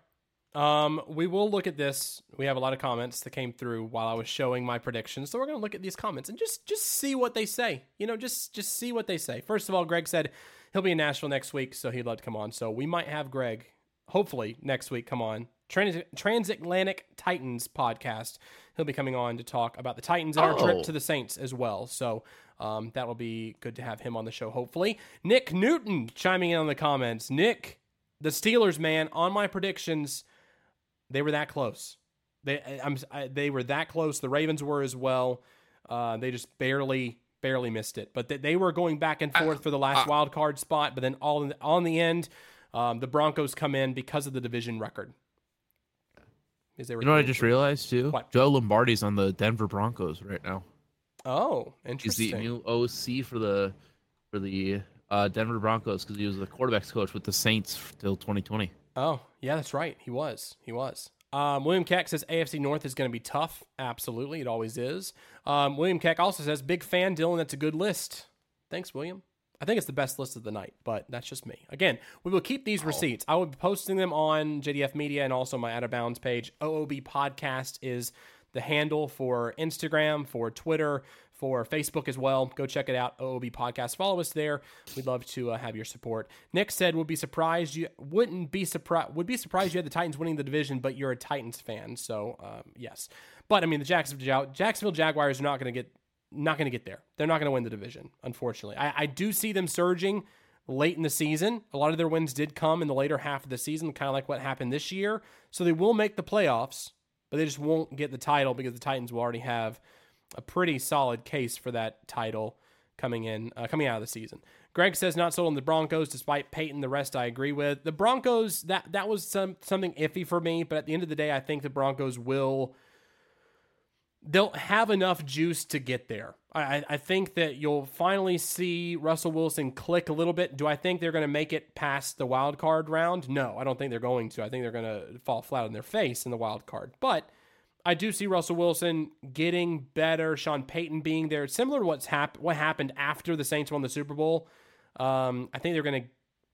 Um, we will look at this. We have a lot of comments that came through while I was showing my predictions. So we're going to look at these comments and just just see what they say. You know, just just see what they say. First of all, Greg said he'll be in Nashville next week, so he'd love to come on. So we might have Greg hopefully next week come on. Trans- Transatlantic Titans podcast. He'll be coming on to talk about the Titans and our Oh. trip to the Saints as well. So um, that will be good to have him on the show, hopefully. Nick Newton chiming in on the comments. Nick, the Steelers, man, on my predictions, they were that close. They, I'm, I, they were that close. The Ravens were as well. Uh, they just barely, barely missed it. But they, they were going back and forth for the last I- wild card spot. But then all in the, on the end, um, the Broncos come in because of the division record. They were You know what I just realized too? What? Joe Lombardi's on the Denver Broncos right now. Oh, interesting. He's the new OC for the for the uh, Denver Broncos because he was the quarterbacks coach with the Saints till 2020. Oh, yeah, that's right. He was. He was. Um, William Keck says AFC North is going to be tough. Absolutely. It always is. Um, William Keck also says, big fan, Dillon. That's a good list. Thanks, William. I think it's the best list of the night, but that's just me. Again, we will keep these receipts. I will be posting them on JDF Media and also my Out of Bounds page. OOB Podcast is the handle for Instagram, for Twitter, for Facebook as well. Go check it out, OOB Podcast. Follow us there. We'd love to uh, have your support. Nick said, "Would be surprised you wouldn't be surprised would be surprised you had the Titans winning the division, but you're a Titans fan, so um, yes. But I mean, the Jacksonville Jacksonville Jaguars are not going to get not going to get there. They're not going to win the division, unfortunately. I, I do see them surging late in the season. A lot of their wins did come in the later half of the season, kind of like what happened this year. So they will make the playoffs, but they just won't get the title because the Titans will already have a pretty solid case for that title coming in uh, coming out of the season. Greg says not sold on the Broncos despite Payton. The rest I agree with. The Broncos that that was some something iffy for me, but at the end of the day, I think the Broncos will they'll have enough juice to get there. I, I- think that you'll finally see Russell Wilson click a little bit. Do I think they're going to make it past the wild card round? No, I don't think they're going to. I think they're going to fall flat on their face in the wild card. But I do see Russell Wilson getting better. Sean Payton being there, similar to what's hap- what happened after the Saints won the Super Bowl. Um, I think they're going to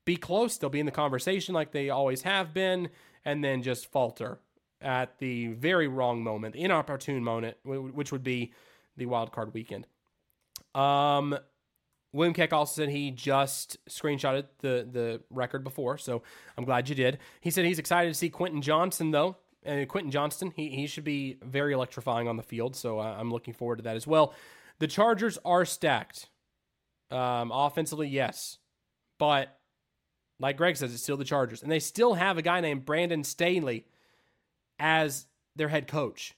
be close. They'll be in the conversation like they always have been, and then just falter at the very wrong moment, the inopportune moment, which would be the wild card weekend. Um, William Keck also said he just screenshotted the the record before, so I'm glad you did. He said he's excited to see Quentin Johnston though, and Quentin Johnston he he should be very electrifying on the field, so I'm looking forward to that as well. The Chargers are stacked, um, offensively, yes, but like Greg says, it's still the Chargers, and they still have a guy named Brandon Staley as their head coach,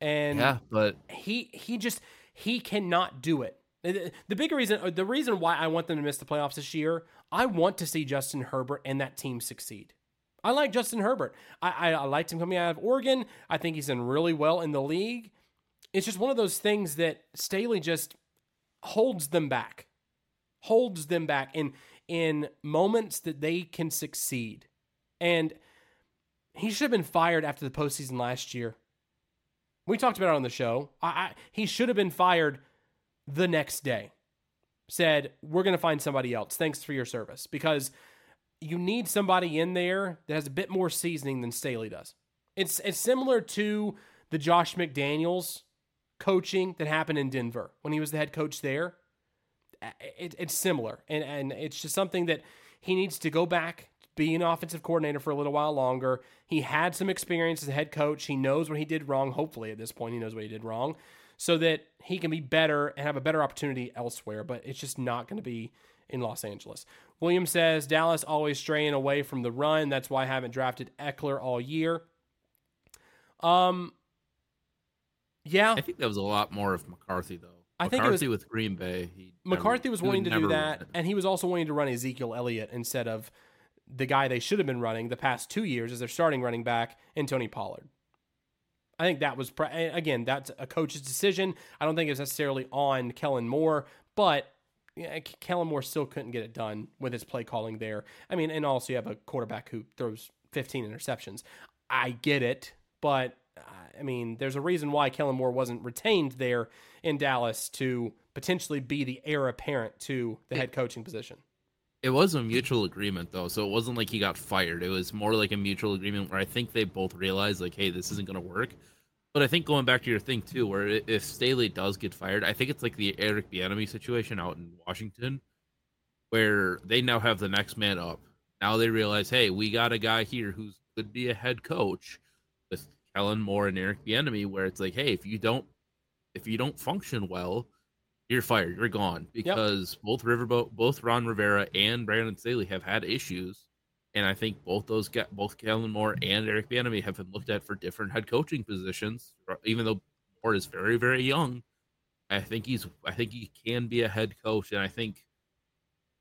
and yeah, but he he just he cannot do it. The bigger reason, uh, the reason why I want them to miss the playoffs this year, I want to see Justin Herbert and that team succeed. I like Justin Herbert. I, I, I liked him coming out of Oregon. I think he's done really well in the league. It's just one of those things that Staley just holds them back, holds them back in in moments that they can succeed. And he should have been fired after the postseason last year. We talked about it on the show. I, I, he should have been fired the next day. Said, we're going to find somebody else. Thanks for your service. Because you need somebody in there that has a bit more seasoning than Staley does. It's, it's similar to the Josh McDaniels coaching that happened in Denver when he was the head coach there. It, it's similar. And, and it's just something that he needs to go back be an offensive coordinator for a little while longer. He had some experience as a head coach. He knows what he did wrong. Hopefully, at this point, he knows what he did wrong so that he can be better and have a better opportunity elsewhere. But it's just not going to be in Los Angeles. William says Dallas always straying away from the run. That's why I haven't drafted Ekeler all year. Um, yeah, I think that was a lot more of McCarthy though. I think McCarthy it was with Green Bay. McCarthy never, was wanting to do that, and he was also wanting to run Ezekiel Elliott instead of the guy they should have been running the past two years as their starting running back, and Tony Pollard. I think that was again that's a coach's decision. I don't think it's necessarily on Kellen Moore, but yeah, Kellen Moore still couldn't get it done with his play calling there. I mean, and also you have a quarterback who throws 15 interceptions. I get it, but I mean, there's a reason why Kellen Moore wasn't retained there in Dallas to potentially be the heir apparent to the head coaching position. It was a mutual agreement though, so it wasn't like he got fired. It was more like a mutual agreement where I think they both realized like, hey, this isn't going to work. But I think going back to your thing too, where if Staley does get fired, I think it's like the Eric Bieniemy situation out in Washington, where they now have the next man up. Now they realize, hey, we got a guy here who could be a head coach with Kellen Moore and Eric Bieniemy, where it's like, hey, if you don't, if you don't function well, you're fired. You're gone because yep. both Riverboat, both Ron Rivera and Brandon Staley have had issues, and I think both those get both Kellen Moore and Eric Bieniemy have been looked at for different head coaching positions. Uh, even though Moore is very very young, I think he's I think he can be a head coach, and I think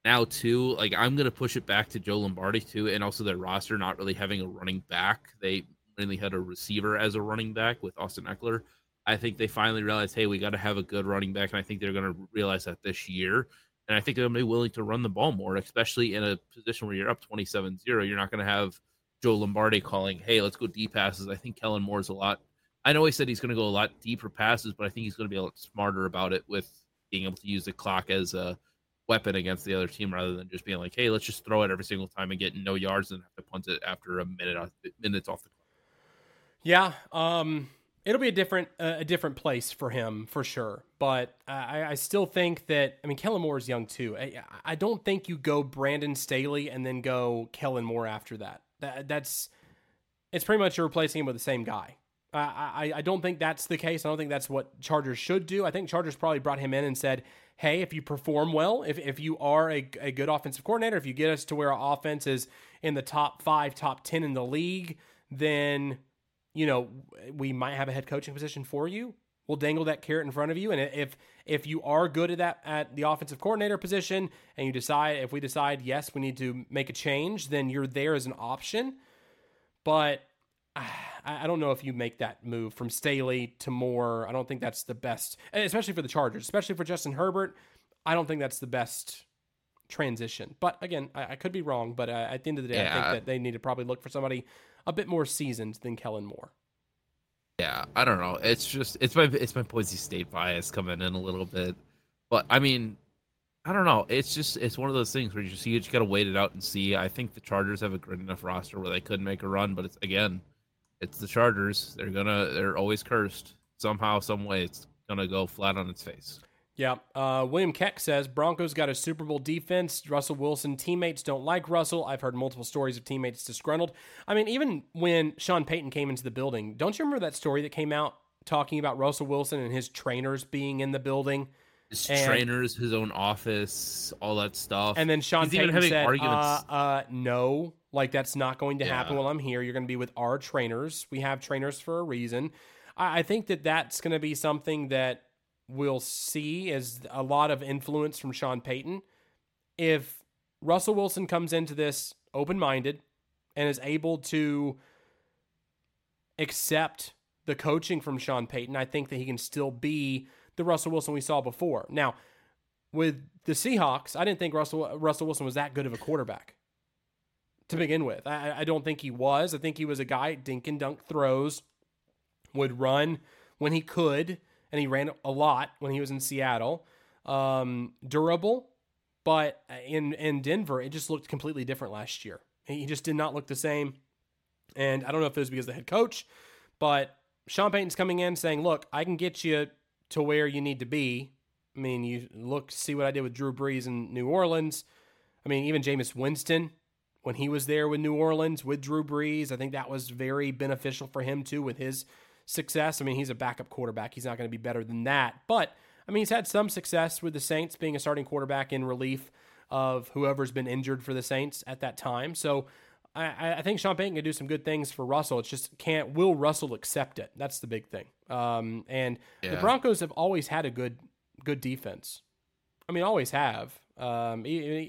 now too like I'm gonna push it back to Joe Lombardi too, and also their roster not really having a running back. They mainly had a receiver as a running back with Austin Ekeler. I think they finally realized, hey, we got to have a good running back, and I think they're going to realize that this year. And I think they're going to be willing to run the ball more, especially in a position where you're up 27 0. You're not going to have Joe Lombardi calling, hey, let's go deep passes. I think Kellen Moore's a lot. I know he said he's going to go a lot deeper passes, but I think he's going to be a lot smarter about it with being able to use the clock as a weapon against the other team rather than just being like, hey, let's just throw it every single time and get no yards and have to punt it after a minute minutes off the clock. Yeah. Um, it'll be a different uh, a different place for him for sure. But I, I still think that I mean Kellen Moore is young too. I, I don't think you go Brandon Staley and then go Kellen Moore after that. That that's it's pretty much you're replacing him with the same guy. I, I, I don't think that's the case. I don't think that's what Chargers should do. I think Chargers probably brought him in and said, hey, if you perform well, if, if you are a, a good offensive coordinator, if you get us to where our offense is in the top five, top 10 in the league, then you know, we might have a head coaching position for you. We'll dangle that carrot in front of you, and if if you are good at that at the offensive coordinator position, and you decide if we decide yes we need to make a change, then you're there as an option. But <sighs> I don't know if you make that move from Staley to Moore. I don't think that's the best, especially for the Chargers, especially for Justin Herbert. I don't think that's the best transition. But again, I, I could be wrong. But uh, at the end of the day, yeah. I think that they need to probably look for somebody a bit more seasoned than Kellen Moore. Yeah, I don't know. It's just it's my it's my Boise State bias coming in a little bit, but I mean, I don't know. It's just it's one of those things where you just you just gotta wait it out and see. I think the Chargers have a good enough roster where they could make a run, but it's again, it's the Chargers. They're gonna they're always cursed somehow, some way. It's gonna go flat on its face. Yeah. Uh, William Keck says Broncos got a Super Bowl defense. Russell Wilson teammates don't like Russell. I've heard multiple stories of teammates disgruntled. I mean, even when Sean Payton came into the building, don't you remember that story that came out talking about Russell Wilson and his trainers being in the building? His and, trainers, his own office, all that stuff. And then Sean He's Payton said, uh, uh, "No, like that's not going to yeah. happen while I'm here. You're going to be with our trainers. We have trainers for a reason." I, I think that that's going to be something that we'll see is a lot of influence from Sean Payton. If Russell Wilson comes into this open minded and is able to accept the coaching from Sean Payton, I think that he can still be the Russell Wilson we saw before. Now, with the Seahawks, I didn't think Russell Russell Wilson was that good of a quarterback to begin with. I, I don't think he was. I think he was a guy dink and dunk throws, would run when he could, and he ran a lot when he was in Seattle. Um, durable, but in in Denver, it just looked completely different last year. He just did not look the same. And I don't know if it was because the head coach, but Sean Payton's coming in saying, "Look, I can get you to where you need to be." I mean, you look see what I did with Drew Brees in New Orleans. I mean, even Jameis Winston when he was there with New Orleans with Drew Brees, I think that was very beneficial for him too with his success. I mean, he's a backup quarterback. He's not going to be better than that, but I mean, he's had some success with the Saints being a starting quarterback in relief of whoever's been injured for the Saints at that time. So I, I think Sean Payton can do some good things for Russell. It's just can't will Russell accept it? That's the big thing. Um, and yeah. the Broncos have always had a good good defense. I mean, always have, um,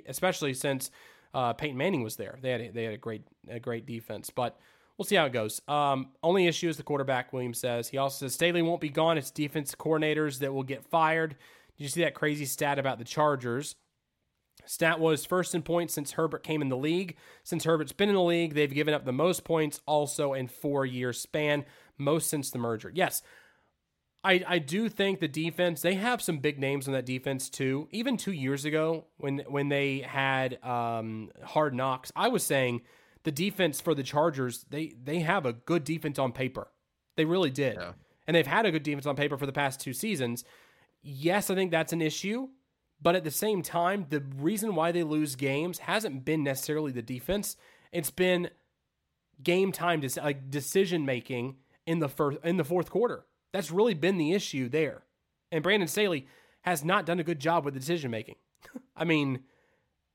especially since uh, Peyton Manning was there. They had a, they had a great a great defense, but we'll see how it goes. Um, only issue is the quarterback. Williams says he also says Staley won't be gone. It's defense coordinators that will get fired. Did you see that crazy stat about the Chargers? Stat was first in points since Herbert came in the league. Since Herbert's been in the league, they've given up the most points also in four year span, most since the merger. Yes, I, I do think the defense they have some big names on that defense too. Even two years ago when when they had um, hard knocks, I was saying the defense for the Chargers they they have a good defense on paper. They really did, yeah. and they've had a good defense on paper for the past two seasons. Yes, I think that's an issue, but at the same time, the reason why they lose games hasn't been necessarily the defense. It's been game time, like decision making in the first in the fourth quarter that's really been the issue there. And Brandon Staley has not done a good job with the decision making. <laughs> I mean,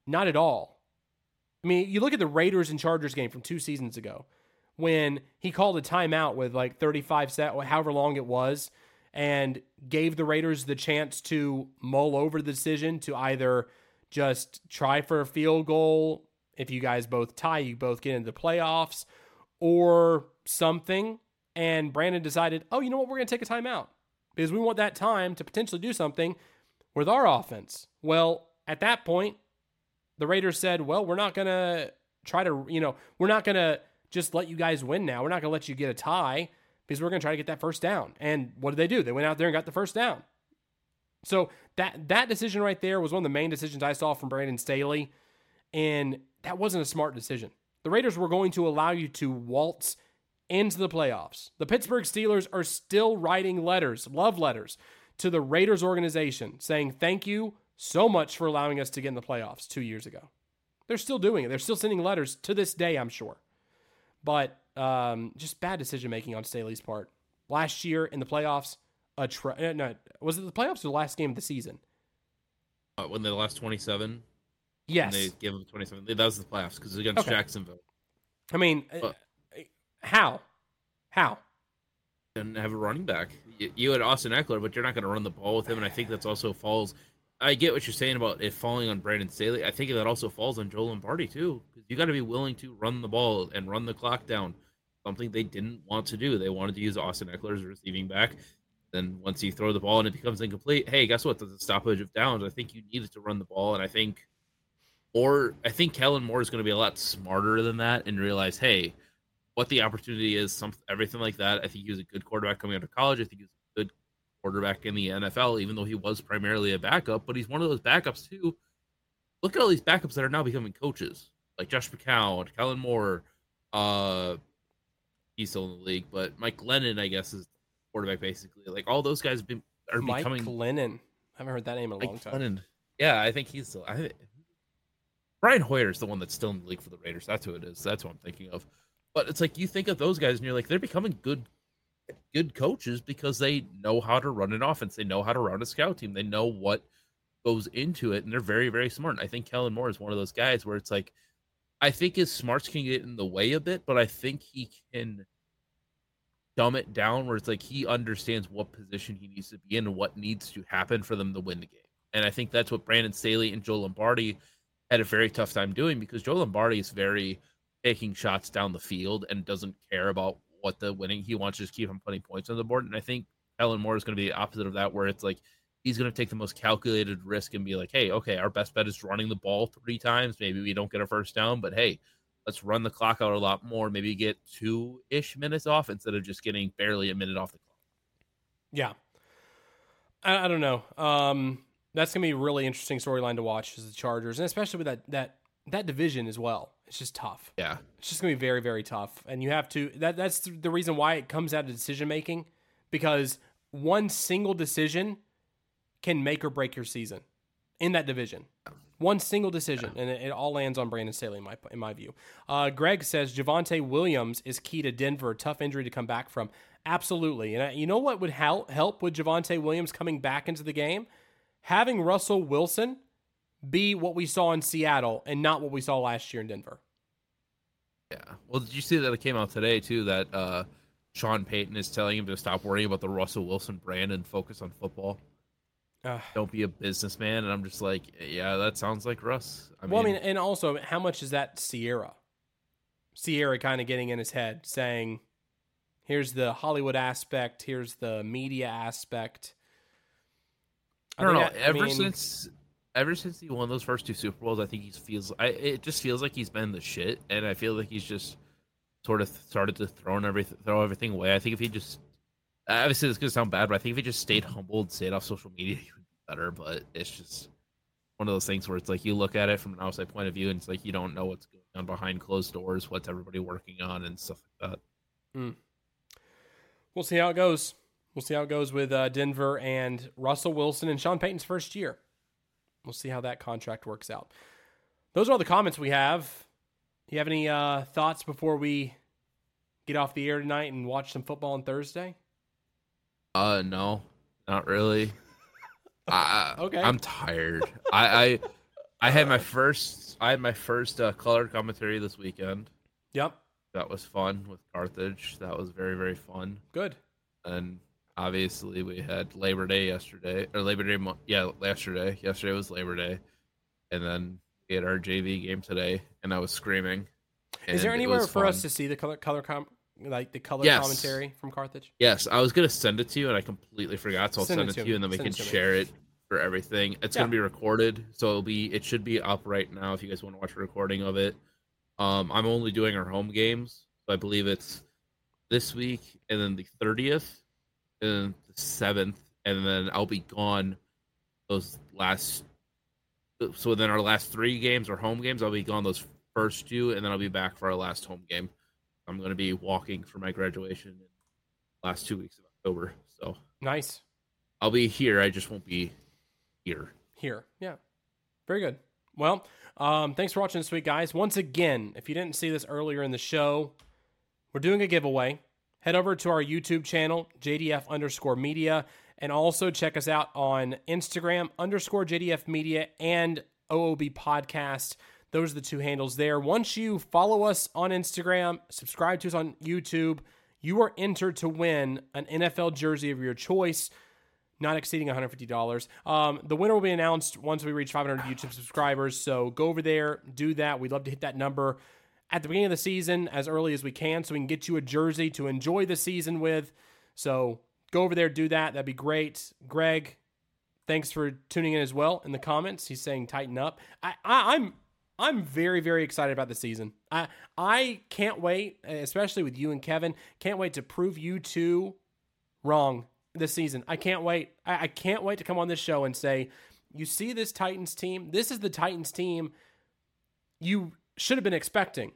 not at all. I mean, you look at the Raiders and Chargers game from two seasons ago when he called a timeout with like 35 set, however long it was, and gave the Raiders the chance to mull over the decision to either just try for a field goal. If you guys both tie, you both get into the playoffs or something. And Brandon decided, oh, you know what? We're going to take a timeout because we want that time to potentially do something with our offense. Well, at that point, the Raiders said, well, we're not going to try to, you know, we're not going to just let you guys win now. We're not going to let you get a tie because we're going to try to get that first down. And what did they do? They went out there and got the first down. So that that decision right there was one of the main decisions I saw from Brandon Staley, and that wasn't a smart decision. The Raiders were going to allow you to waltz into the playoffs. The Pittsburgh Steelers are still writing letters, love letters, to the Raiders organization saying thank you so much for allowing us to get in the playoffs two years ago. They're still doing it. They're still sending letters to this day, I'm sure. But um, just bad decision making on Staley's part. Last year in the playoffs, a tra- uh, no, was it the playoffs or the last game of the season? Uh, when they lost 27? Yes. they gave them 27. That was the playoffs because against okay. Jacksonville. I mean, but, how? How? And have a running back. You, had Austin Ekeler, but you're not going to run the ball with him, and I think that's also falls. I get what you're saying about it falling on Brandon Staley. I think that also falls on Joe Lombardi too, because you got to be willing to run the ball and run the clock down. Something they didn't want to do. They wanted to use Austin Ekeler as a receiving back. Then once you throw the ball and it becomes incomplete, hey, guess what? There's a stoppage of downs. I think you needed to run the ball, and I think, or I think Kellen Moore is going to be a lot smarter than that and realize, hey, what the opportunity is, something, everything like that. I think he was a good quarterback coming out of college. I think a good quarterback in the NFL, even though he was primarily a backup. But he's one of those backups too. Look at all these backups that are now becoming coaches, like Josh McCown, Kellen Moore. Uh, he's still in the league, but Mike Lennon, I guess, is quarterback basically. Like all those guys have been are Mike becoming. Lennon. I haven't heard that name in a Mike long time. Glennon. Yeah, I think he's still. I, Brian Hoyer is the one that's still in the league for the Raiders. That's who it is. That's what I'm thinking of. But it's like you think of those guys and you're like, they're becoming good good coaches because they know how to run an offense. They know how to run a scout team. They know what goes into it, and they're very, very smart. And I think Kellen Moore is one of those guys where it's like, I think his smarts can get in the way a bit, but I think he can dumb it down where it's like he understands what position he needs to be in and what needs to happen for them to win the game. And I think that's what Brandon Staley and Joe Lombardi had a very tough time doing because Joe Lombardi is very taking shots down the field and doesn't care about what the winning. He wants to just keep on putting points on the board. And I think Kellen Moore is going to be the opposite of that, where it's like he's going to take the most calculated risk and be like, hey, okay, our best bet is running the ball three times. Maybe we don't get a first down, but hey, let's run the clock out a lot more. Maybe get two ish minutes off instead of just getting barely a minute off the clock. Yeah. I, I don't know. Um, that's gonna be a really interesting storyline to watch as the Chargers, and especially with that that that division as well. It's just tough. Yeah, it's just gonna be very very tough, and you have to. That that's the reason why it comes out of decision making because one single decision can make or break your season in that division. One single decision, and it, it all lands on Brandon Staley, in my in my view. Uh, Greg says Javonte Williams is key to Denver. Tough injury to come back from. Absolutely, and you know what would help help with Javonte Williams coming back into the game? Having Russell Wilson be what we saw in Seattle and not what we saw last year in Denver. Yeah. Well, did you see that it came out today too that uh, Sean Payton is telling him to stop worrying about the Russell Wilson brand and focus on football? Uh, Don't be a businessman. And I'm just like, yeah, that sounds like Russ. I well, mean, I mean, and also, how much is that Ciara? Ciara kind of getting in his head, saying, "Here's the Hollywood aspect. Here's the media aspect." I, I don't know. That, ever I mean, since ever since he won those first two Super Bowls, I think he feels. I it just feels like he's been the shit, and I feel like he's just sort of started to throw everything throw everything away. I think if he just obviously this could sound bad, but I think if he just stayed humbled, stayed off social media, <laughs> he would be better. But it's just one of those things where it's like you look at it from an outside point of view, and it's like you don't know what's going on behind closed doors, what's everybody working on, and stuff like that. Mm. We'll see how it goes. We'll see how it goes with uh, Denver and Russell Wilson and Sean Payton's first year. We'll see how that contract works out. Those are all the comments we have. You have any uh, thoughts before we get off the air tonight and watch some football on Thursday? Uh, no, not really. <laughs> I, okay, I'm tired. I, I I had my first I had my first uh, color commentary this weekend. Yep, that was fun with Carthage. That was very very fun. Good. And obviously we had Labor Day yesterday or Labor Day. Yeah, yesterday. Yesterday was Labor Day, and then we had our JV game today, and I was screaming. Is there anywhere for fun. us to see the color color com- like the color yes. commentary from Carthage? Yes, I was gonna send it to you and I completely forgot, so I'll send, send it, to you, and then we send can share me. it for everything. It's yeah. gonna be recorded, so it'll be it should be up right now if you guys want to watch a recording of it. Um, I'm only doing our home games, so I believe it's this week and then the 30th and the 7th, and then I'll be gone those last. So then our last three games are home games. I'll be gone those first two, and then I'll be back for our last home game. I'm going to be walking for my graduation in last two weeks of October. So nice. I'll be here. I just won't be here. Here, yeah, very good. Well, um, thanks for watching this week, guys. Once again, if you didn't see this earlier in the show, we're doing a giveaway. Head over to our YouTube channel, JDF underscore media, and also check us out on Instagram underscore JDF media and OOB podcast. Those are the two handles there. Once you follow us on Instagram, subscribe to us on YouTube, you are entered to win an NFL jersey of your choice, not exceeding $150. Um, the winner will be announced once we reach 500 YouTube subscribers. So go over there, do that. We'd love to hit that number at the beginning of the season as early as we can so we can get you a jersey to enjoy the season with. So go over there, do that. That'd be great. Greg, thanks for tuning in as well in the comments. He's saying tighten up. I, I I'm I'm very, very excited about the season. I I can't wait, especially with you and Kevin. Can't wait to prove you two wrong this season. I can't wait. I, I can't wait to come on this show and say, you see this Titans team. This is the Titans team you should have been expecting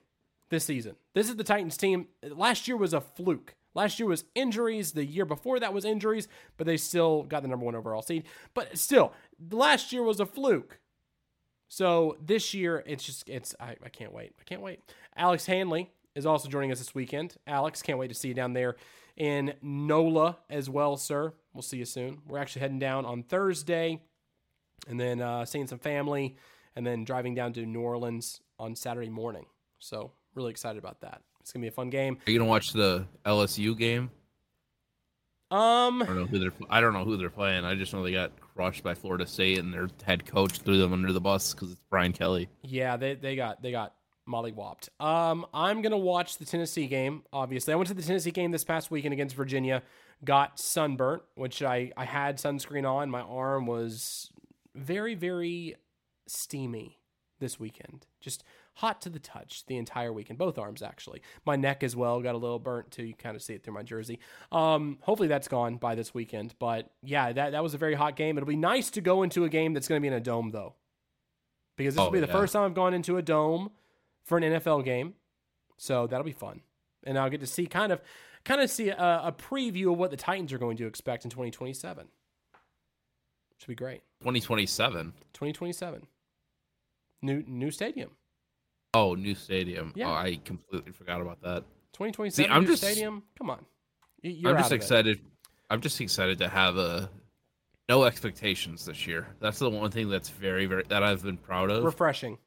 this season. This is the Titans team. Last year was a fluke. Last year was injuries. The year before that was injuries, but they still got the number one overall seed. But still, last year was a fluke. So this year, it's just it's I, I can't wait. I can't wait. Alex Hanley is also joining us this weekend. Alex, can't wait to see you down there in NOLA as well, sir. We'll see you soon. We're actually heading down on Thursday, and then uh, seeing some family, and then driving down to New Orleans on Saturday morning. So really excited about that. It's gonna be a fun game. Are you gonna watch the LSU game? Um, I don't know who they're. I don't know who they're playing. I just know they got crushed by Florida State, and their head coach threw them under the bus because it's Brian Kelly. yeah, they they got they got molly mollywopped. Um, I'm gonna watch the Tennessee game. Obviously, I went to the Tennessee game this past weekend against Virginia. Got sunburnt, which I I had sunscreen on. My arm was very very steamy this weekend. Just hot to the touch the entire week in Both arms actually. My neck as well got a little burnt too. You kind of see it through my jersey. Um, hopefully that's gone by this weekend. But yeah, that that was a very hot game. It'll be nice to go into a game that's going to be in a dome though, because this Oh, will be the yeah. first time I've gone into a dome for an NFL game. So that'll be fun, and I'll get to see kind of kind of see a, a preview of what the Titans are going to expect in 2027. Should be great. 2027. 2027. New new stadium. Oh, new stadium. Oh, yeah. Oh, I completely forgot about that. 2027 I'm new just- stadium. Come on. You're I'm just of it. excited. I'm just excited to have a no expectations this year. That's the one thing that's very, very that I've been proud of. Refreshing.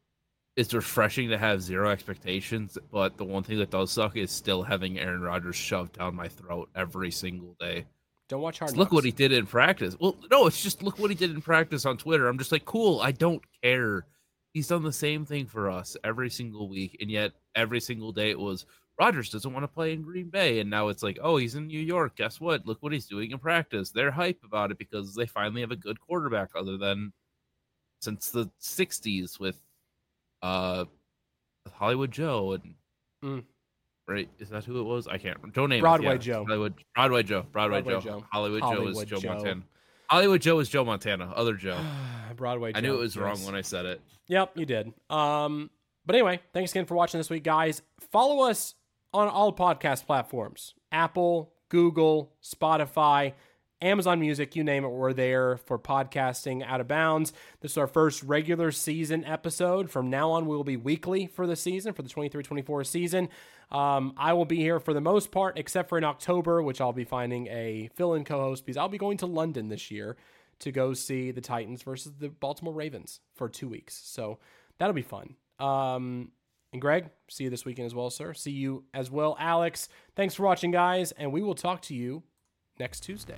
it's refreshing to have zero expectations, but the one thing that does suck is still having Aaron Rodgers shoved down my throat every single day. Don't watch hard. Just look what he did in practice. Well, no, it's just look what he did in practice on Twitter. I'm just like, cool. I don't care. He's done the same thing for us every single week, and yet every single day it was Rodgers doesn't want to play in Green Bay, and now it's like, oh, he's in New York. Guess what? Look what he's doing in practice. They're hype about it because they finally have a good quarterback, other than since the '60s with uh Hollywood Joe and Mm. right. Is that who it was? I can't. Don't name it. Broadway Yeah, Joe. Hollywood Broadway Joe. Broadway, Broadway Joe. Joe. Hollywood, Joe is Joe, Joe. Montana. Hollywood Joe is Joe Montana. Other Joe. <sighs> Broadway. Joe. I knew it was wrong when I said it. Yep, you did. Um, but anyway, thanks again for watching this week, guys. Follow us on all podcast platforms: Apple, Google, Spotify, Amazon Music, you name it. We're there for podcasting out of bounds. This is our first regular season episode. From now on, we will be weekly for the season, for the 23 24 season. Um, I will be here for the most part, except for in October, which I'll be finding a fill in co host because I'll be going to London this year to go see the Titans versus the Baltimore Ravens for two weeks. So that'll be fun. Um, and Greg, see you this weekend as well, sir. See you as well, Alex. Thanks for watching, guys, and we will talk to you next Tuesday.